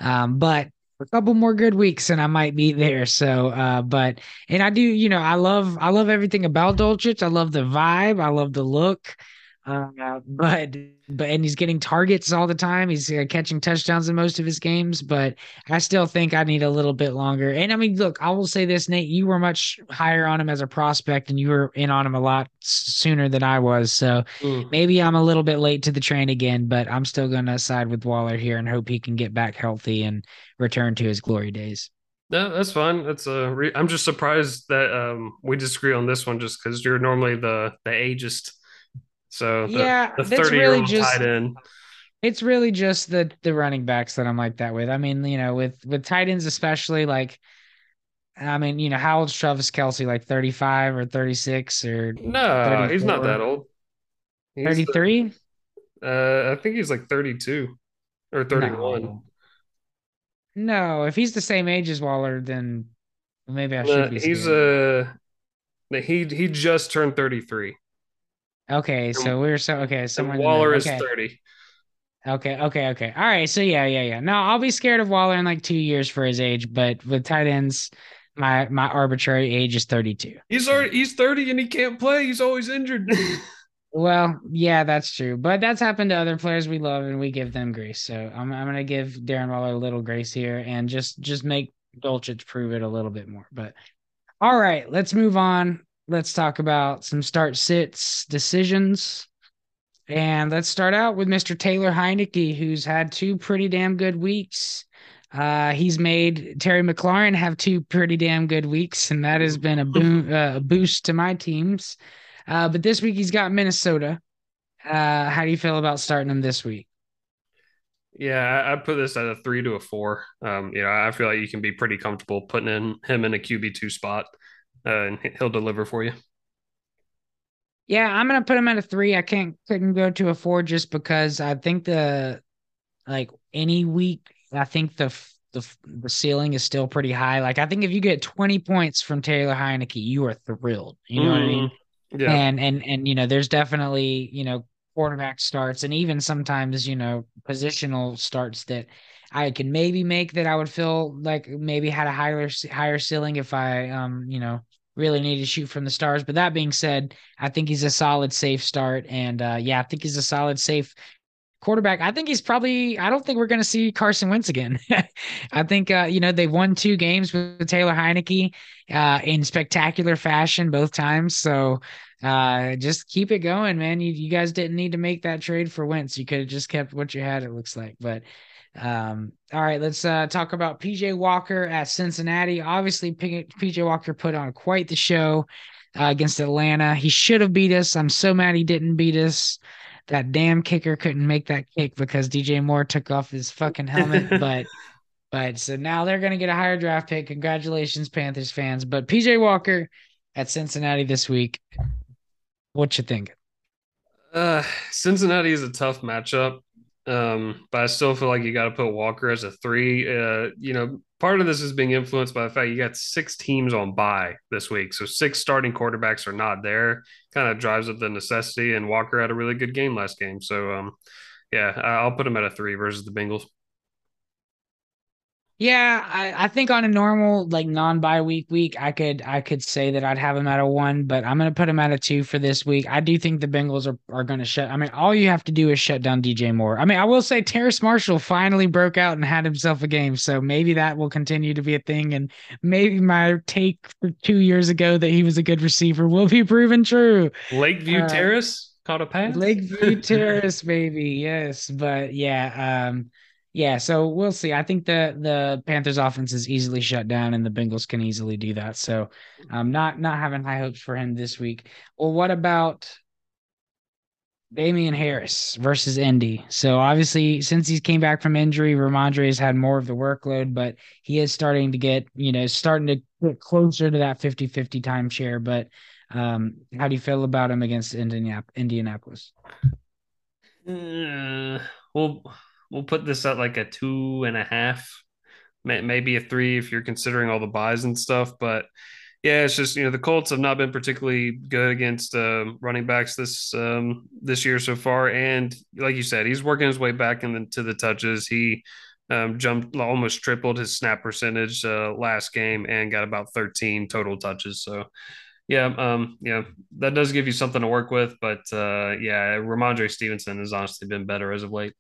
Um, but a couple more good weeks and I might be there. So, uh, but and I do, you know, I love I love everything about Dulcich. I love the vibe. I love the look. Uh, but but and he's getting targets all the time. He's uh, catching touchdowns in most of his games. But I still think I need a little bit longer. And I mean, look, I will say this, Nate. You were much higher on him as a prospect, and you were in on him a lot sooner than I was. So mm. maybe I'm a little bit late to the train again. But I'm still going to side with Waller here and hope he can get back healthy and return to his glory days. No, that's fine. That's a. Uh, re- I'm just surprised that um, we disagree on this one, just because you're normally the the ageist so the, yeah, the thirty year old tight end. It's really just the the running backs that I'm like that with. I mean, you know, with with tight ends especially, like, I mean, you know, how old's Travis Kelce? Like 35 or 36 or no? 34? He's not that old. 33. Uh, I think he's like 32 or 31. No. no. if he's the same age as Waller, then maybe I should be. He's a. Uh, he he just turned 33. Okay, so we're so okay. Someone Waller is thirty. Okay, okay, okay. All right. So yeah, yeah, yeah. No, I'll be scared of Waller in like two years for his age, but with tight ends, my my arbitrary age is thirty two. He's already he's thirty and he can't play. He's always injured. well, yeah, that's true. But that's happened to other players we love and we give them grace. So I'm I'm gonna give Darren Waller a little grace here and just just make Dulcich prove it a little bit more. But all right, let's move on let's talk about some start sits decisions. And let's start out with Mr. Taylor Heinicke, who's had two pretty damn good weeks. Uh, he's made Terry McLaurin have two pretty damn good weeks, and that has been a, boom, uh, boost to my teams. Uh, but this week he's got Minnesota. Uh, how do you feel about starting him this week? Yeah, I put this at a three to a four. Um, you know, I feel like you can be pretty comfortable putting in him in a QB two spot uh, and he'll deliver for you. Yeah, I'm gonna put him at a three. I can't couldn't go to a four just because I think the like any week I think the the the ceiling is still pretty high. Like I think if you get 20 points from Taylor Heinicke, you are thrilled. You know mm, what I mean? Mm-hmm. Yeah. And and and you know, there's definitely, you know, quarterback starts and even sometimes, you know, positional starts that I can maybe make that I would feel like maybe had a higher higher ceiling if I um, you know, really need to shoot from the stars. But that being said, I think he's a solid safe start. And uh yeah, I think he's a solid safe quarterback. I think he's probably. I don't think we're going to see Carson Wentz again. I think uh, you know they've won two games with Taylor Heinicke uh, in spectacular fashion both times. So uh, just keep it going, man. You, you guys didn't need to make that trade for Wentz. You could have just kept what you had. It looks like, but. Um, all right, let's uh, talk about PJ Walker at Cincinnati. Obviously, PJ Walker put on quite the show uh, against Atlanta. He should have beat us. I'm so mad he didn't beat us that damn kicker couldn't make that kick because DJ Moore took off his fucking helmet. but but so now they're gonna get a higher draft pick. Congratulations, Panthers fans. But PJ Walker at Cincinnati this week. What you think? Uh, Cincinnati is a tough matchup. Um, but I still feel like you got to put Walker as a three. Uh, you know, part of this is being influenced by the fact you got six teams on bye this week. So six starting quarterbacks are not there. Kind of drives up the necessity. And Walker had a really good game last game. So um, yeah, I'll put him at a three versus the Bengals. Yeah, I, I think on a normal like non bye week week, I could I could say that I'd have him at a one, but I'm gonna put him at a two for this week. I do think the Bengals are, are gonna shut. I mean, all you have to do is shut down DJ Moore. I mean, I will say Terrace Marshall finally broke out and had himself a game, so maybe that will continue to be a thing, and maybe my take two years ago that he was a good receiver will be proven true. Lakeview uh, Terrace caught a pass. Lakeview Terrace, baby, yes, but yeah. um yeah, so we'll see. I think the the Panthers offense is easily shut down and the Bengals can easily do that. So I'm not not having high hopes for him this week. Well, what about Damien Harris versus Indy? So obviously since he came back from injury, Rhamondre has had more of the workload, but he is starting to get, you know, starting to get closer to that 50-50 timeshare. But um, how do you feel about him against Indianapolis? Uh, well we'll put this at like a two and a half, maybe a three if you're considering all the buys and stuff. But yeah, it's just you know the Colts have not been particularly good against uh, running backs this um, this year so far, and like you said, he's working his way back into the touches. He um, jumped almost tripled his snap percentage uh, last game and got about 13 total touches. So yeah, um, yeah, that does give you something to work with. But uh, yeah, Rhamondre Stevenson has honestly been better as of late.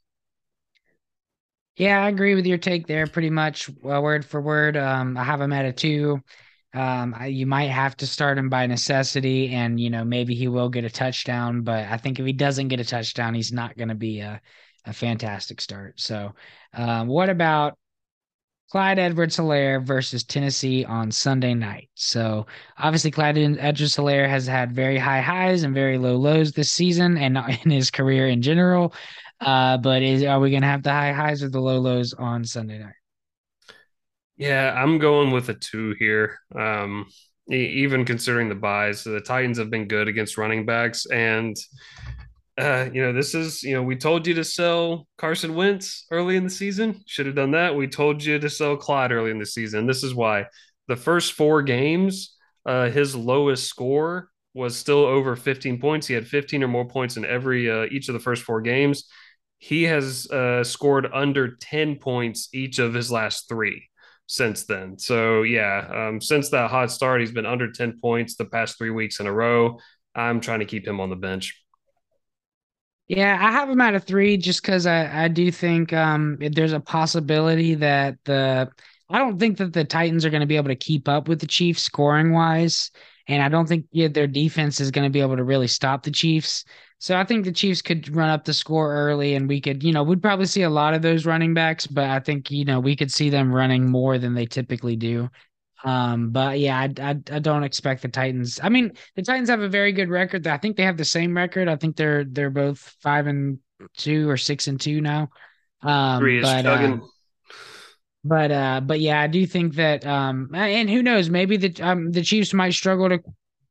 Yeah, I agree with your take there pretty much uh, word for word. Um, I have him at a two. Um, I, you might have to start him by necessity, and you know maybe he will get a touchdown. But I think if he doesn't get a touchdown, he's not going to be a, a fantastic start. So, um, what about Clyde Edwards-Helaire versus Tennessee on Sunday night? So obviously Clyde Edwards-Helaire has had very high highs and very low lows this season and in his career in general. Uh, but is are we gonna have the high highs or the low lows on Sunday night? Yeah, I'm going with a two here. Um, even considering the buys, the Titans have been good against running backs, and uh, you know, this is you know, we told you to sell Carson Wentz early in the season. Should have done that. We told you to sell Clyde early in the season. This is why the first four games, uh, his lowest score was still over 15 points. He had 15 or more points in every uh, each of the first four games he has uh, scored under 10 points each of his last three since then. So, yeah, um, since that hot start, he's been under 10 points the past three weeks in a row. I'm trying to keep him on the bench. Yeah, I have him at a three just because I, I do think um, there's a possibility that the I don't think that the Titans are going to be able to keep up with the Chiefs scoring wise. And I don't think yeah, their defense is going to be able to really stop the Chiefs. So I think the Chiefs could run up the score early and we could, you know, we'd probably see a lot of those running backs, but I think, you know, we could see them running more than they typically do. Um, but yeah, I, I, I don't expect the Titans. I mean, the Titans have a very good record. I think they have the same record. I think they're they're both five and two or six and two now. Um, Three is but, uh, but uh, but yeah, I do think that um, and who knows, maybe the um the Chiefs might struggle to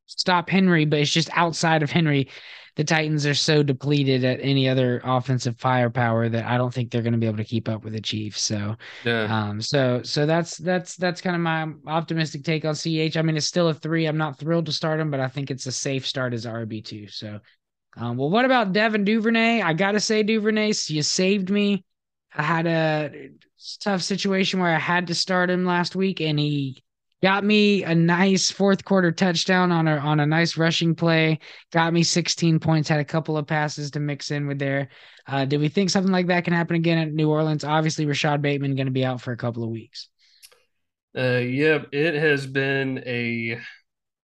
stop Henry, but it's just outside of Henry the Titans are so depleted at any other offensive firepower that I don't think they're going to be able to keep up with the Chiefs. So, Yeah. um, so so that's that's that's kind of my optimistic take on CH. I mean, it's still a three. I'm not thrilled to start him, but I think it's a safe start as RB two. So, um, well, what about Devin Duvernay? I gotta say, Duvernay, you saved me. I had a tough situation where I had to start him last week, and he got me a nice fourth quarter touchdown on a on a nice rushing play. Got me 16 points. Had a couple of passes to mix in with there. Uh, do we think something like that can happen again at New Orleans? Obviously, Rashod Bateman going to be out for a couple of weeks. Uh, yep, it has been a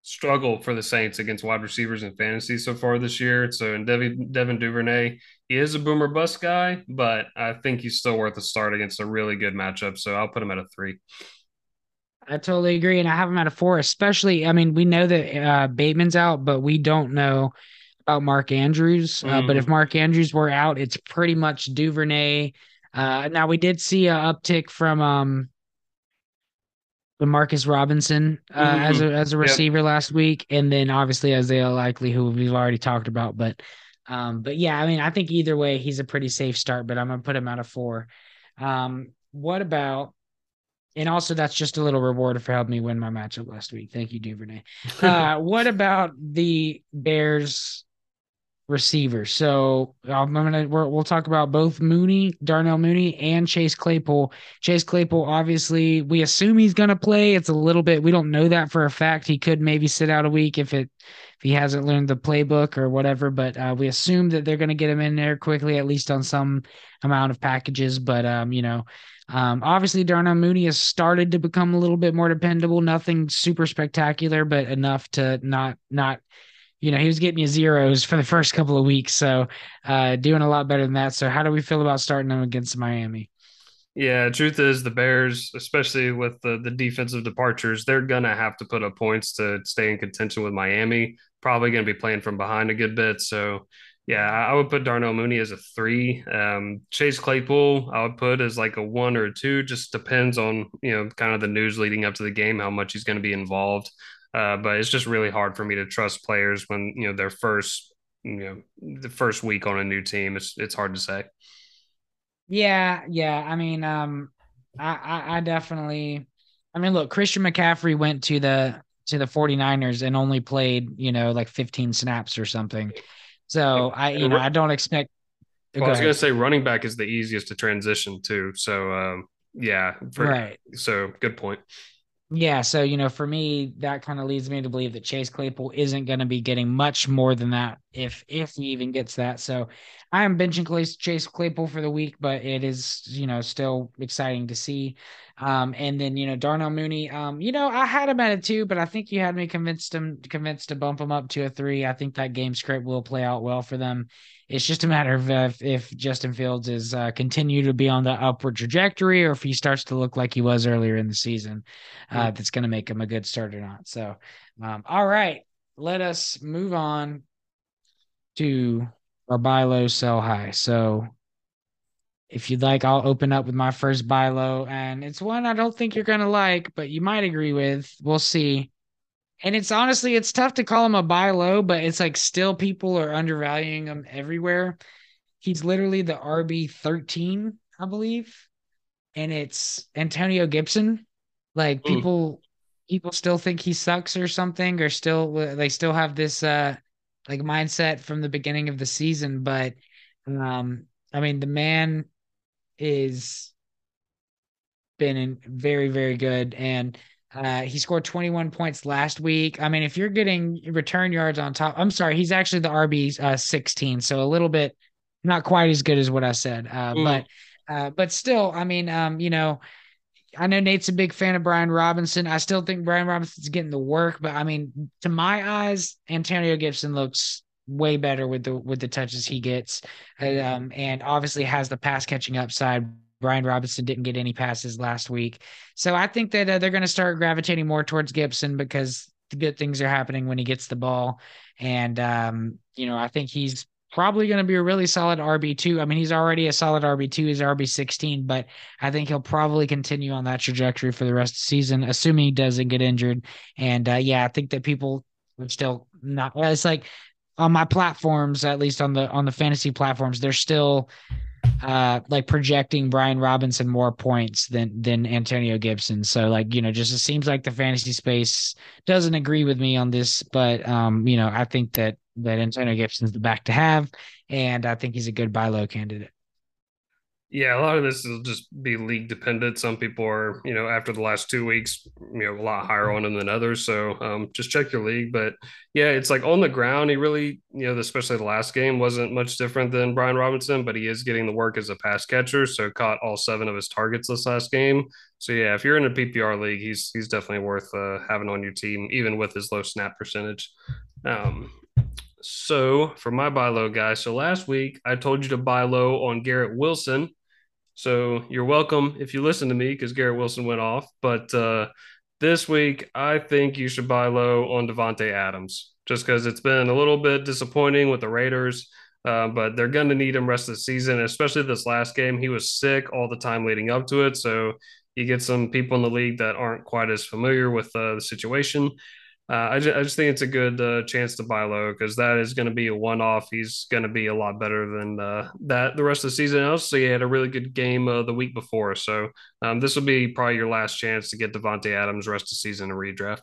struggle for the Saints against wide receivers in fantasy so far this year. So, in Devin, Devin Duvernay, he is a boomer bust guy, but I think he's still worth a start against a really good matchup. So, I'll put him at a three. I totally agree, and I have him at a four. Especially, I mean, we know that uh, Bateman's out, but we don't know about Mark Andrews. Uh, But if Mhm. Mark Andrews were out, it's pretty much Duvernay. Uh, now we did see an uptick from um, Demarcus Robinson uh, as a as a Yep. receiver last week, and then obviously Isaiah Likely, who we've already talked about. But um, but yeah, I mean, I think either way, he's a pretty safe start. But I'm gonna put him at a four. Um, what about? And also, that's just a little reward for helping me win my matchup last week. Thank you, Duvernay. Uh, what about the Bears receivers? So I'm gonna we're, we'll talk about both Mooney, Darnell Mooney, and Chase Claypool. Chase Claypool, obviously, we assume he's gonna play. It's a little bit we don't know that for a fact. He could maybe sit out a week if it if he hasn't learned the playbook or whatever. But uh, we assume that they're gonna get him in there quickly, at least on some amount of packages. But um, you know. Um, obviously, Darnell Mooney has started to become a little bit more dependable. Nothing super spectacular, but enough to not not you know he was getting you zeros for the first couple of weeks, so uh, doing a lot better than that. So, how do we feel about starting them against Miami? Yeah, truth is the Bears, especially with the the defensive departures, they're gonna have to put up points to stay in contention with Miami. Probably gonna be playing from behind a good bit. So yeah, I would put Darnell Mooney as a three. Um, Chase Claypool, I would put as like a one or a two. Just depends on you know kind of the news leading up to the game, how much he's going to be involved. Uh, but it's just really hard for me to trust players when you know their first you know the first week on a new team. It's it's hard to say. Yeah, yeah. I mean, um, I, I, I definitely. I mean, look, Christian McCaffrey went to the to the 49ers and only played, you know, like 15 snaps or something. So I, you know, I don't expect. Well, I was going to say running back is the easiest to transition to. So, um, yeah. For, right. So, good point. Yeah. So, you know, for me, that kind of leads me to believe that Chase Claypool isn't going to be getting much more than that if if he even gets that. So I am benching Chase Claypool for the week, but it is, you know, still exciting to see. Um, and then, you know, Darnell Mooney, um, you know, I had him at a two, but I think you had me convinced him convinced to bump him up to a three. I think that game script will play out well for them. It's just a matter of if, if Justin Fields is uh, continue to be on the upward trajectory, or if he starts to look like he was earlier in the season, uh, that's going to make him a good start or not. So, um, all right, let us move on to our buy low, sell high. So, if you'd like, I'll open up with my first buy low, and it's one I don't think you're going to like, but you might agree with. We'll see. And it's honestly, it's tough to call him a buy low, but it's like still people are undervaluing him everywhere. He's literally the RB 13, I believe. And it's Antonio Gibson. Like people, people still think he sucks or something, or still they still have this uh like mindset from the beginning of the season. But um, I mean, the man is been in very, very good. And uh, he scored 21 points last week. I mean, if you're getting return yards on top, I'm sorry, he's actually the RB uh, 16, so a little bit not quite as good as what I said. Uh, mm. But uh, but still, I mean, um, you know, I know Nate's a big fan of Brian Robinson. I still think Brian Robinson's getting the work, but I mean, to my eyes, Antonio Gibson looks way better with the with the touches he gets, um, and obviously has the pass catching upside. Brian Robinson didn't get any passes last week. So I think that uh, they're going to start gravitating more towards Gibson because the good things are happening when he gets the ball. And, um, you know, I think he's probably going to be a really solid RB2. I mean, he's already a solid RB2, he's RB16, but I think he'll probably continue on that trajectory for the rest of the season, assuming he doesn't get injured. And uh, yeah, I think that people would still not, well, it's like, on my platforms, at least on the on the fantasy platforms, they're still uh like projecting Brian Robinson more points than than Antonio Gibson. So like, you know, just it seems like the fantasy space doesn't agree with me on this, but um, you know, I think that that Antonio Gibson's the back to have, and I think he's a good buy low candidate. Yeah, a lot of this will just be league dependent. Some people are, you know, after the last two weeks, you know, a lot higher on him than others. So um, just check your league. But yeah, it's like on the ground, he really, you know, especially the last game wasn't much different than Brian Robinson, but he is getting the work as a pass catcher. So caught all seven of his targets this last game. So yeah, if you're in a PPR league, he's he's definitely worth uh, having on your team, even with his low snap percentage. Um, so for my buy low guy, so last week I told you to buy low on Garrett Wilson so you're welcome if you listen to me because Garrett Wilson went off. But uh, this week, I think you should buy low on Davante Adams just because it's been a little bit disappointing with the Raiders. Uh, but they're going to need him rest of the season, especially this last game. He was sick all the time leading up to it. So you get some people in the league that aren't quite as familiar with uh, the situation uh, I, just, I just think it's a good uh, chance to buy low because that is going to be a one off. He's going to be a lot better than uh, that the rest of the season. Also, he had a really good game uh, the week before. So um, this will be probably your last chance to get Davante Adams rest of the season and redraft.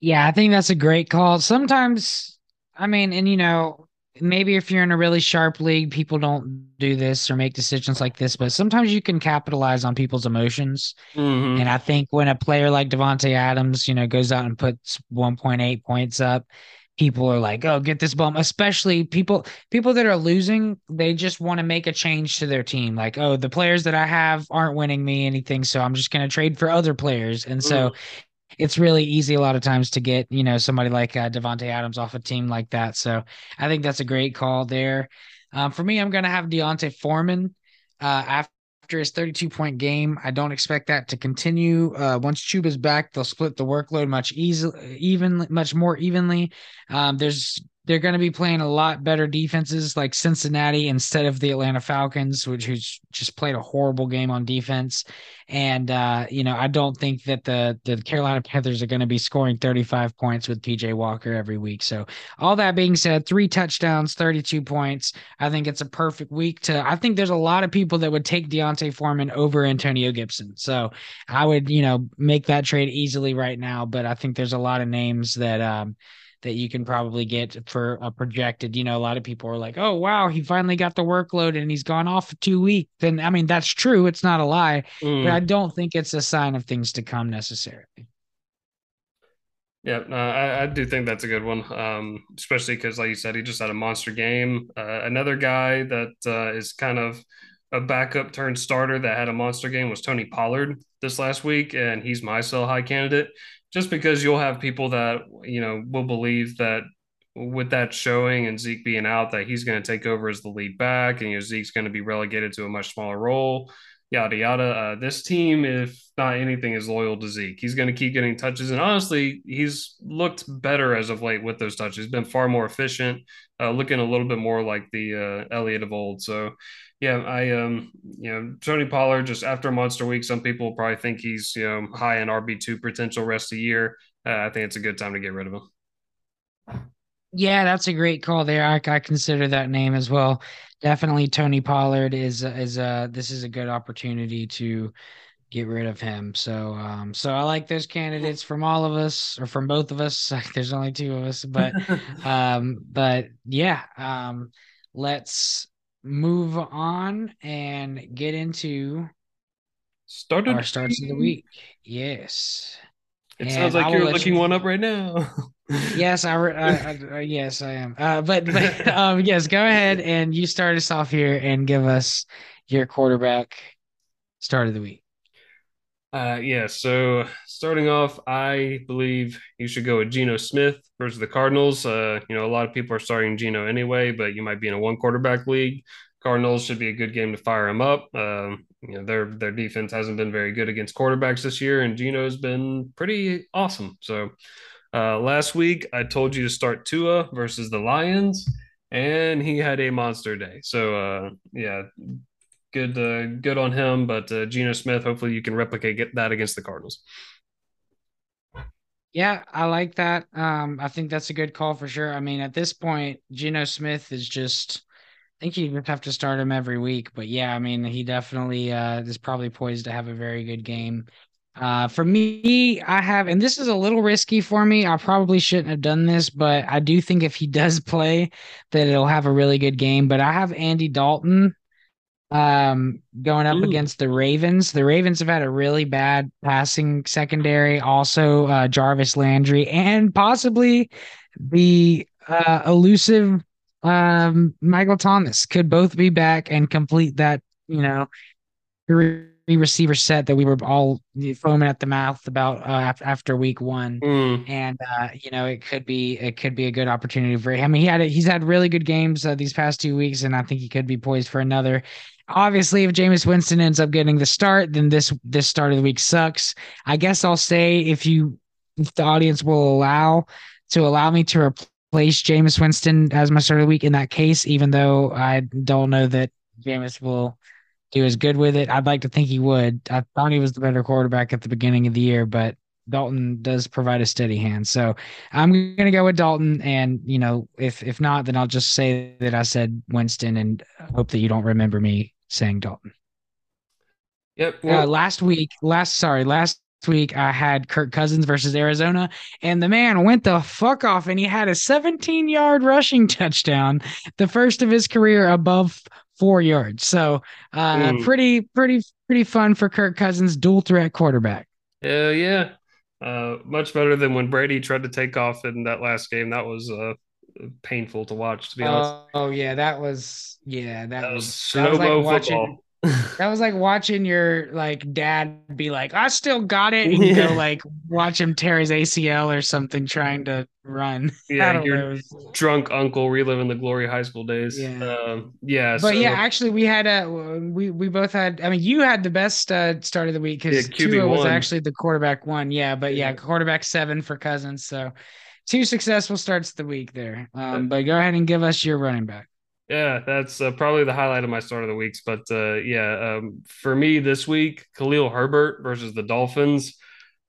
Yeah, I think that's a great call. Sometimes, I mean, and you know, maybe if you're in a really sharp league, people don't do this or make decisions like this, but sometimes you can capitalize on people's emotions. Mm-hmm. And I think when a player like Davante Adams, you know, goes out and puts 1.8 points up, people are like, "Oh, get this bum." Especially people people that are losing, they just want to make a change to their team. Like, "Oh, the players that I have aren't winning me anything, so I'm just going to trade for other players." And so mm it's really easy a lot of times to get you know somebody like uh, Davante Adams off a team like that. So I think that's a great call there. Um, for me, I'm going to have D'Onta Foreman uh, after his 32 point game. I don't expect that to continue. Uh, once Chuba's back, they'll split the workload much easily, even much more evenly. Um, there's they're going to be playing a lot better defenses like Cincinnati instead of the Atlanta Falcons, which who's just played a horrible game on defense. And uh, you know, I don't think that the the Carolina Panthers are going to be scoring 35 points with PJ Walker every week. So all that being said, three touchdowns, 32 points. I think it's a perfect week to. I think there's a lot of people that would take D'Onta Foreman over Antonio Gibson. So I would you know make that trade easily right now. But I think there's a lot of names that. Um, that you can probably get for a projected. You know, a lot of people are like, "Oh, wow, he finally got the workload and he's gone off for two weeks." And I mean, that's true; it's not a lie, mm. but I don't think it's a sign of things to come necessarily. Yeah, uh, I, I, do think that's a good one, um, especially because, like you said, he just had a monster game. Uh, another guy that uh, is kind of a backup turned starter that had a monster game was Tony Pollard this last week, and he's my sell high candidate just because you'll have people that you know will believe that with that showing and Zeke being out, that he's going to take over as the lead back, and you know Zeke's going to be relegated to a much smaller role. Yada yada. Uh, this team, if not anything, is loyal to Zeke. He's going to keep getting touches, and honestly, he's looked better as of late with those touches. He's been far more efficient, uh, looking a little bit more like the uh, Elliott of old. So, yeah, I um, you know, Tony Pollard just after Monster Week, some people probably think he's you know high in RB two potential rest of the year. Uh, I think it's a good time to get rid of him. Yeah, that's a great call there. I, I consider that name as well. Definitely, Tony Pollard is is uh this is a good opportunity to get rid of him. So um so I like those candidates from all of us or from both of us. There's only two of us, but um but yeah, um let's move on and get into Started our starts of the week. Yes. It and sounds like you're looking you... one up right now. yes, I, I, I, yes I am. Uh, but but um, yes, go ahead and you start us off here and give us your quarterback start of the week. Uh, yeah. So starting off, I believe you should go with Geno Smith versus the Cardinals. Uh, you know, a lot of people are starting Geno anyway, but you might be in a one quarterback league. Cardinals should be a good game to fire him up. Um, you know, their their defense hasn't been very good against quarterbacks this year, and Geno's been pretty awesome. So uh, last week I told you to start Tua versus the Lions, and he had a monster day. So uh, yeah, good uh, good on him. But uh, Geno Smith, hopefully you can replicate that against the Cardinals. Yeah, I like that. Um, I think that's a good call for sure. I mean, at this point, Geno Smith is just I think you have to start him every week. But yeah, I mean, he definitely uh, is probably poised to have a very good game. Uh, for me, I have, and this is a little risky for me. I probably shouldn't have done this, but I do think if he does play, that it'll have a really good game. But I have Andy Dalton um, going up Ooh. against the Ravens. The Ravens have had a really bad passing secondary. Also, uh, Jarvis Landry and possibly the uh, elusive um, Michael Thomas could both be back and complete that, you know, receiver set that we were all foaming at the mouth about uh, after week one, mm. and uh, you know it could be it could be a good opportunity for him. I mean, he had a, he's had really good games uh, these past two weeks, and I think he could be poised for another. Obviously, if Jameis Winston ends up getting the start, then this this start of the week sucks. I guess I'll say if you if the audience will allow to allow me to replace Jameis Winston as my start of the week in that case, even though I don't know that Jameis will he was good with it. I'd like to think he would. I thought he was the better quarterback at the beginning of the year, but Dalton does provide a steady hand. So I'm going to go with Dalton. And, you know, if, if not, then I'll just say that I said Winston and hope that you don't remember me saying Dalton. Yep. Uh, well, uh, last week, last, sorry, last week I had Kirk Cousins versus Arizona, and the man went the fuck off and he had a 17 yard rushing touchdown, the first of his career above four yards. So uh, mm. pretty, pretty, pretty fun for Kirk Cousins, dual threat quarterback. Yeah, yeah. Uh, much better than when Brady tried to take off in that last game. That was uh, painful to watch, to be honest. Oh, yeah, that was yeah, that, that was, was that was like watching that was like watching your like dad be like, I still got it, and yeah. go like watch him tear his ACL or something trying to run. Yeah, your drunk uncle reliving the glory high school days. Yeah, um, yeah. But so, yeah, actually, we had a we we both had. I mean, you had the best uh, start of the week because yeah, Tua was actually the quarterback one. Yeah, but yeah, yeah, quarterback seven for Cousins. So two successful starts the week there. Um, but go ahead and give us your running back. Yeah, that's uh, probably the highlight of my start of the weeks. But uh, yeah, um, for me this week, Khalil Herbert versus the Dolphins.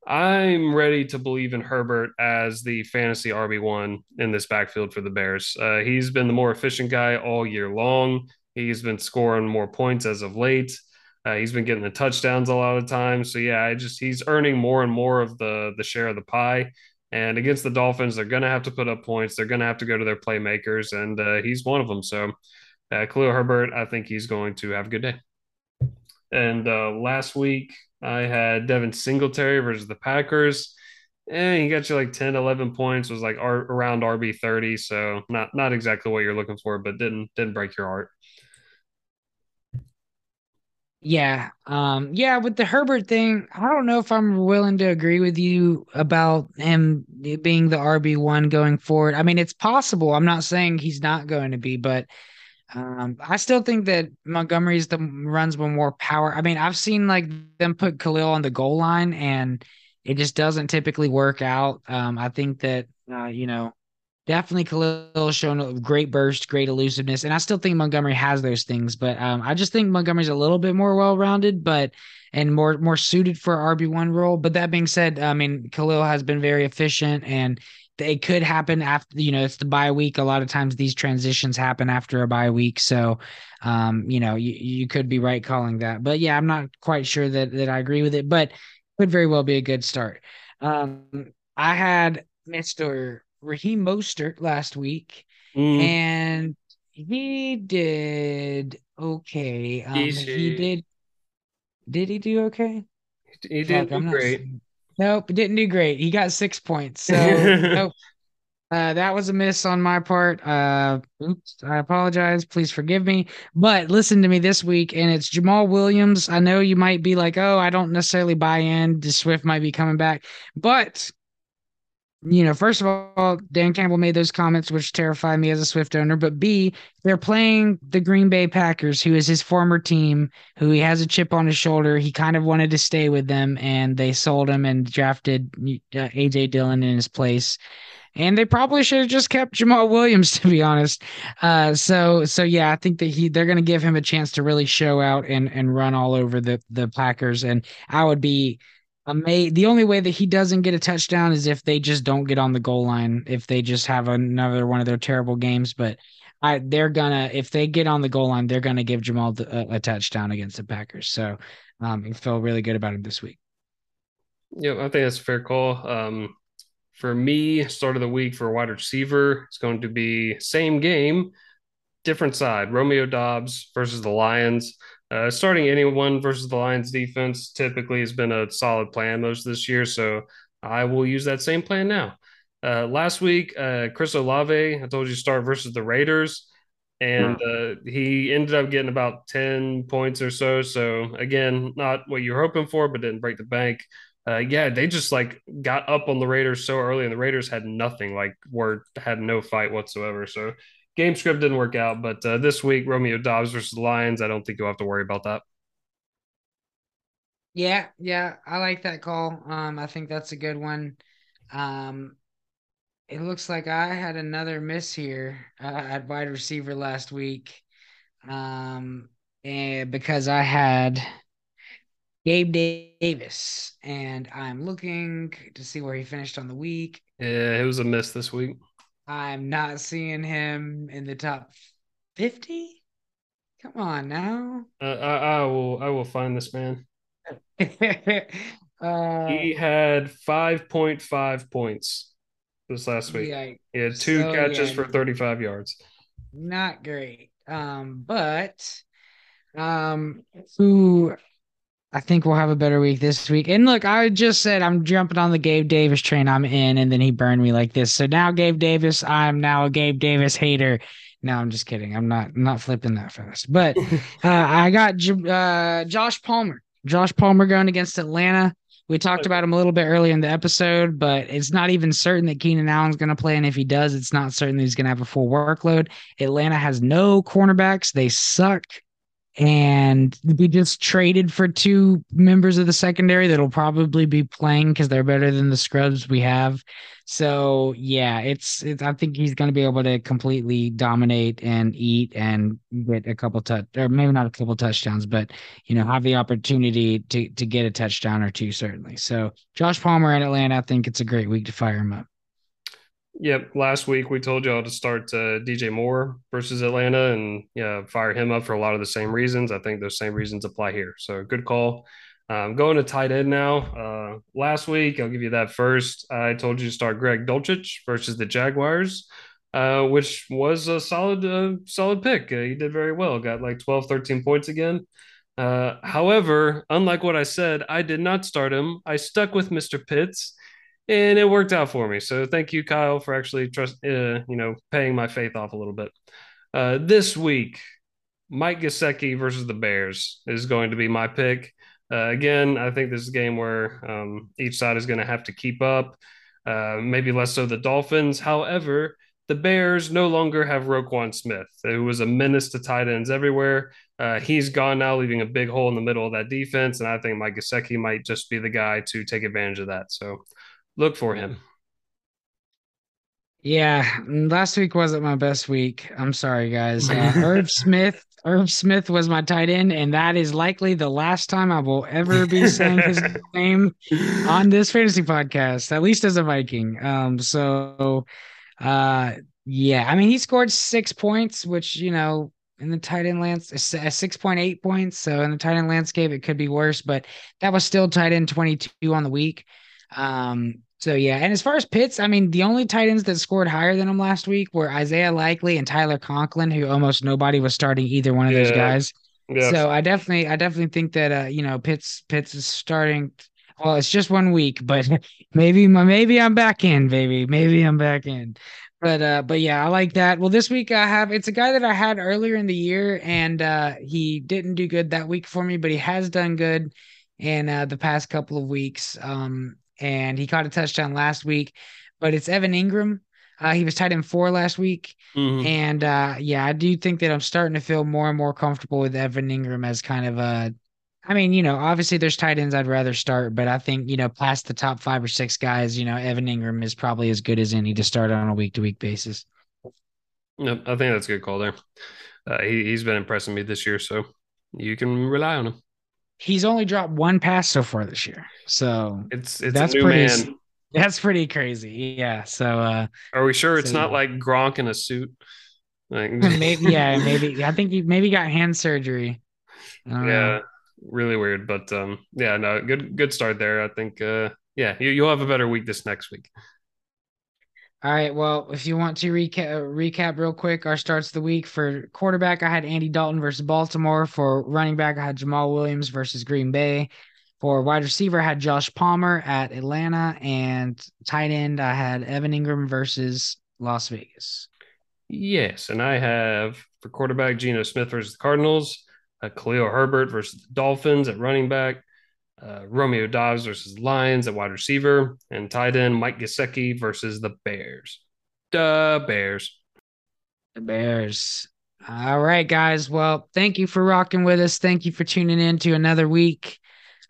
I'm ready to believe in Herbert as the fantasy RB1 in this backfield for the Bears. Uh, he's been the more efficient guy all year long. He's been scoring more points as of late. Uh, he's been getting the touchdowns a lot of times. So yeah, I just he's earning more and more of the the share of the pie. And against the Dolphins, they're going to have to put up points. They're going to have to go to their playmakers, and uh, he's one of them. So, uh, Khalil Herbert, I think he's going to have a good day. And uh, last week, I had Devin Singletary versus the Packers. And he got you like 10, 11 points, was like R- around RB 30. So, not not exactly what you're looking for, but didn't didn't break your heart. Yeah. Um, yeah, with the Herbert thing, I don't know if I'm willing to agree with you about him being the RB1 going forward. I mean, it's possible. I'm not saying he's not going to be, but um, I still think that Montgomery's the runs with more power. I mean, I've seen like them put Khalil on the goal line and it just doesn't typically work out. Um, I think that uh, you know, definitely Khalil shown a great burst, great elusiveness, and I still think Montgomery has those things. But um, I just think Montgomery's a little bit more well-rounded, but and more more suited for RB one role. But that being said, I mean Khalil has been very efficient, and it could happen after you know it's the bye week. A lot of times these transitions happen after a bye week, so um, you know you you could be right calling that. But yeah, I'm not quite sure that that I agree with it, but could very well be a good start. Um, I had Mr. Raheem Mostert last week, mm. and he did okay. Um, he did. Did he do okay? He did Fuck, great. Nope, didn't do great. He got six points. So nope. Uh, that was a miss on my part. Uh, oops, I apologize. Please forgive me. But listen to me this week, and it's Jamaal Williams. I know you might be like, oh, I don't necessarily buy in. The Swift might be coming back, but you know, first of all, Dan Campbell made those comments, which terrify me as a Swift owner. But B, they're playing the Green Bay Packers, who is his former team, who he has a chip on his shoulder. He kind of wanted to stay with them, and they sold him and drafted uh, AJ Dillon in his place. And they probably should have just kept Jamaal Williams, to be honest. Uh, so, so yeah, I think that he they're going to give him a chance to really show out and and run all over the the Packers. And I would be may the only way that he doesn't get a touchdown is if they just don't get on the goal line, if they just have another one of their terrible games. But I, they're gonna if they get on the goal line, they're gonna give Jamaal a, a touchdown against the Packers. So um, I feel really good about him this week. Yeah, I think that's a fair call. Um, for me, start of the week for a wide receiver, it's going to be same game, different side. Romeo Doubs versus the Lions. Uh, starting anyone versus the Lions defense typically has been a solid plan most of this year, so I will use that same plan now. Uh, last week, uh, Chris Olave, I told you start versus the Raiders, and uh, he ended up getting about 10 points or so. So, again, not what you're hoping for, but didn't break the bank. Uh, yeah, they just like got up on the Raiders so early, and the Raiders had nothing, like, were had no fight whatsoever. So, game script didn't work out. But uh, this week, Romeo Doubs versus the Lions, I don't think you'll have to worry about that. Yeah, yeah, I like that call. Um, I think that's a good one. Um, it looks like I had another miss here uh, at wide receiver last week. Um, and because I had Gabe Davis, and I'm looking to see where he finished on the week. Yeah, it was a miss this week. I'm not seeing him in the top 50. Come on now. Uh, I, I will. I will find this man. uh, he had five point five points this last week. Yeah, he had two so, catches yeah, for 35 yards. Not great. Um, but um who I think we'll have a better week this week. And look, I just said I'm jumping on the Gabe Davis train. I'm in, and then he burned me like this. So now Gabe Davis, I'm now a Gabe Davis hater. No, I'm just kidding. I'm not I'm not flipping that fast. But uh, I got uh, Josh Palmer. Josh Palmer going against Atlanta. We talked about him a little bit earlier in the episode, but it's not even certain that Keenan Allen's going to play. And if he does, it's not certain that he's going to have a full workload. Atlanta has no cornerbacks. They suck. And we just traded for two members of the secondary that'll probably be playing because they're better than the scrubs we have. So yeah, it's, it's I think he's going to be able to completely dominate and eat and get a couple touch or maybe not a couple touchdowns, but you know have the opportunity to to get a touchdown or two certainly. So Josh Palmer in Atlanta, I think it's a great week to fire him up. Yep. Last week we told y'all to start uh, DJ Moore versus Atlanta and yeah, fire him up for a lot of the same reasons. I think those same reasons apply here. So good call. Um, going to tight end now. Uh, last week, I'll give you that first. I told you to start Greg Dulcich versus the Jaguars, uh, which was a solid, uh, solid pick. Uh, he did very well. Got like 12, 13 points again. Uh, however, unlike what I said, I did not start him. I stuck with Mr. Pitts, and it worked out for me. So thank you, Kyle, for actually trust, uh, you know, paying my faith off a little bit. this week, Mike Gesicki versus the Bears is going to be my pick. Uh, again, I think this is a game where um, each side is going to have to keep up, uh, maybe less so the Dolphins. However, the Bears no longer have Roquan Smith, who was a menace to tight ends everywhere. Uh, he's gone now, leaving a big hole in the middle of that defense. And I think Mike Gesicki might just be the guy to take advantage of that. So look for him. Yeah, last week wasn't my best week. I'm sorry, guys. Uh, Irv Smith Irv Smith was my tight end, and that is likely the last time I will ever be saying his name on this fantasy podcast, at least as a Viking. Um, so uh yeah, I mean he scored six points, which you know in the tight end landscape, six point eight points. So in the tight end landscape, it could be worse, but that was still tight end twenty two on the week. Um, so yeah, and as far as Pitts, I mean, the only tight ends that scored higher than him last week were Isaiah Likely and Tyler Conklin, who almost nobody was starting either one of yeah. those guys. Yeah. So I definitely, I definitely think that uh, you know, Pitts, Pitts is starting. Well, it's just one week, but maybe, maybe I'm back in, baby. Maybe I'm back in. But uh, but yeah, I like that. Well, this week I have it's a guy that I had earlier in the year, and uh, he didn't do good that week for me, but he has done good in uh, the past couple of weeks. Um, and he caught a touchdown last week. But it's Evan Engram. Uh, he was tight end four last week. Mm-hmm. And uh, yeah, I do think that I'm starting to feel more and more comfortable with Evan Engram as kind of a. I mean, you know, obviously there's tight ends I'd rather start, but I think, you know, past the top five or six guys, you know, Evan Engram is probably as good as any to start on a week to week basis. Yep, I think that's a good call there. Uh, he, he's been impressing me this year, so you can rely on him. He's only dropped one pass so far this year. So it's it's that's pretty man. that's pretty crazy. Yeah. So uh are we sure it's so, not like Gronk in a suit? Like, maybe yeah, maybe I think he maybe got hand surgery. Yeah, really weird. But um yeah, no, good good start there. I think uh yeah, you, you'll have a better week this next week. All right. Well, if you want to recap recap real quick, our starts of the week for quarterback, I had Andy Dalton versus Baltimore. For running back, I had Jamaal Williams versus Green Bay. For wide receiver, I had Josh Palmer at Atlanta, and tight end, I had Evan Engram versus Las Vegas. Yes, and I have for quarterback Geno Smith versus the Cardinals, uh, Khalil Herbert versus the Dolphins at running back, uh, Romeo Doubs versus Lions at wide receiver, and tight end Mike Gesicki versus the Bears. The Bears. The Bears. All right, guys. Well, thank you for rocking with us. Thank you for tuning in to another week.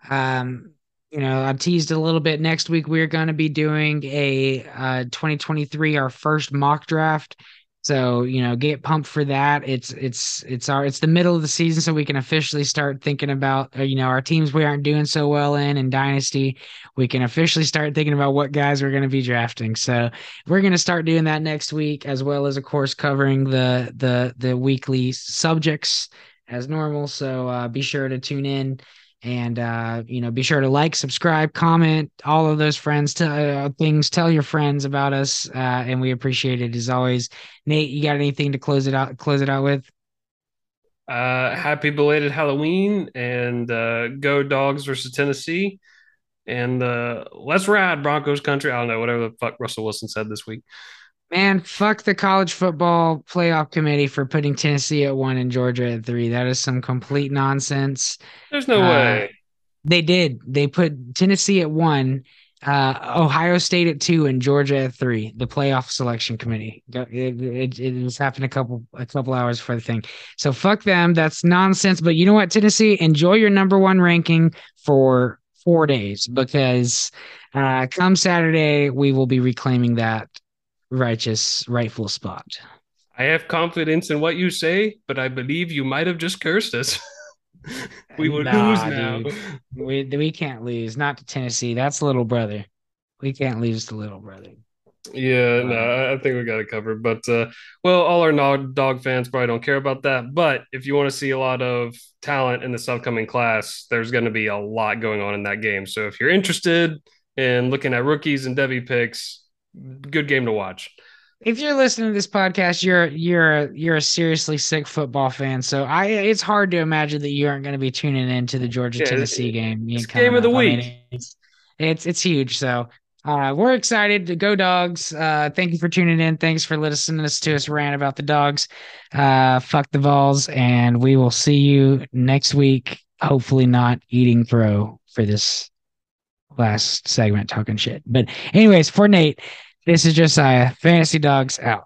Um, you know, I teased a little bit. Next week, we're going to be doing a uh, 2023, our first mock draft. So, you know, get pumped for that. It's it's it's our it's the middle of the season so we can officially start thinking about uh, you know, our teams we aren't doing so well in and dynasty. We can officially start thinking about what guys we're going to be drafting. So, we're going to start doing that next week as well as of course covering the the the weekly subjects as normal. So, uh, be sure to tune in and uh, you know be sure to like subscribe comment all of those friends to, uh, things. Tell your friends about us uh, and we appreciate it as always. Nate you got anything to close it out close it out with? Uh happy belated halloween and uh go dogs versus tennessee. And uh let's ride broncos country. I don't know whatever the fuck russell wilson said this week Man, fuck the college football playoff committee for putting Tennessee at one and Georgia at three. That is some complete nonsense. There's no uh, way. They did. They put Tennessee at one, uh, Ohio State at two, and Georgia at three. The playoff selection committee. It, it, it was happened a couple a couple hours for the thing. So fuck them. That's nonsense. But you know what, Tennessee, enjoy your number one ranking for four days because uh, come Saturday we will be reclaiming that righteous, rightful spot. I have confidence in what you say, but I believe you might have just cursed us. we would nah, lose now. Dude. We we can't lose. Not to Tennessee. That's little brother. We can't lose to little brother. Yeah, no, I think we got it covered. But uh, well, all our dog, dog fans probably don't care about that. But if you want to see a lot of talent in this upcoming class, there's going to be a lot going on in that game. So if you're interested in looking at rookies and Devy picks, good game to watch. If you're listening to this podcast, you're you're you're a seriously sick football fan. So I it's hard to imagine that you aren't going to be tuning into the Georgia Tennessee yeah, game. It's game of the week. I mean, it's, it's it's huge. So uh, we're excited to go dogs. Uh, thank you for tuning in. Thanks for listening to us rant about the dogs. Uh, fuck the Vols, and we will see you next week. Hopefully, not eating pro for this last segment talking shit. But anyways, for Nate, this is Josiah. Uh, Fantasy Dogs out.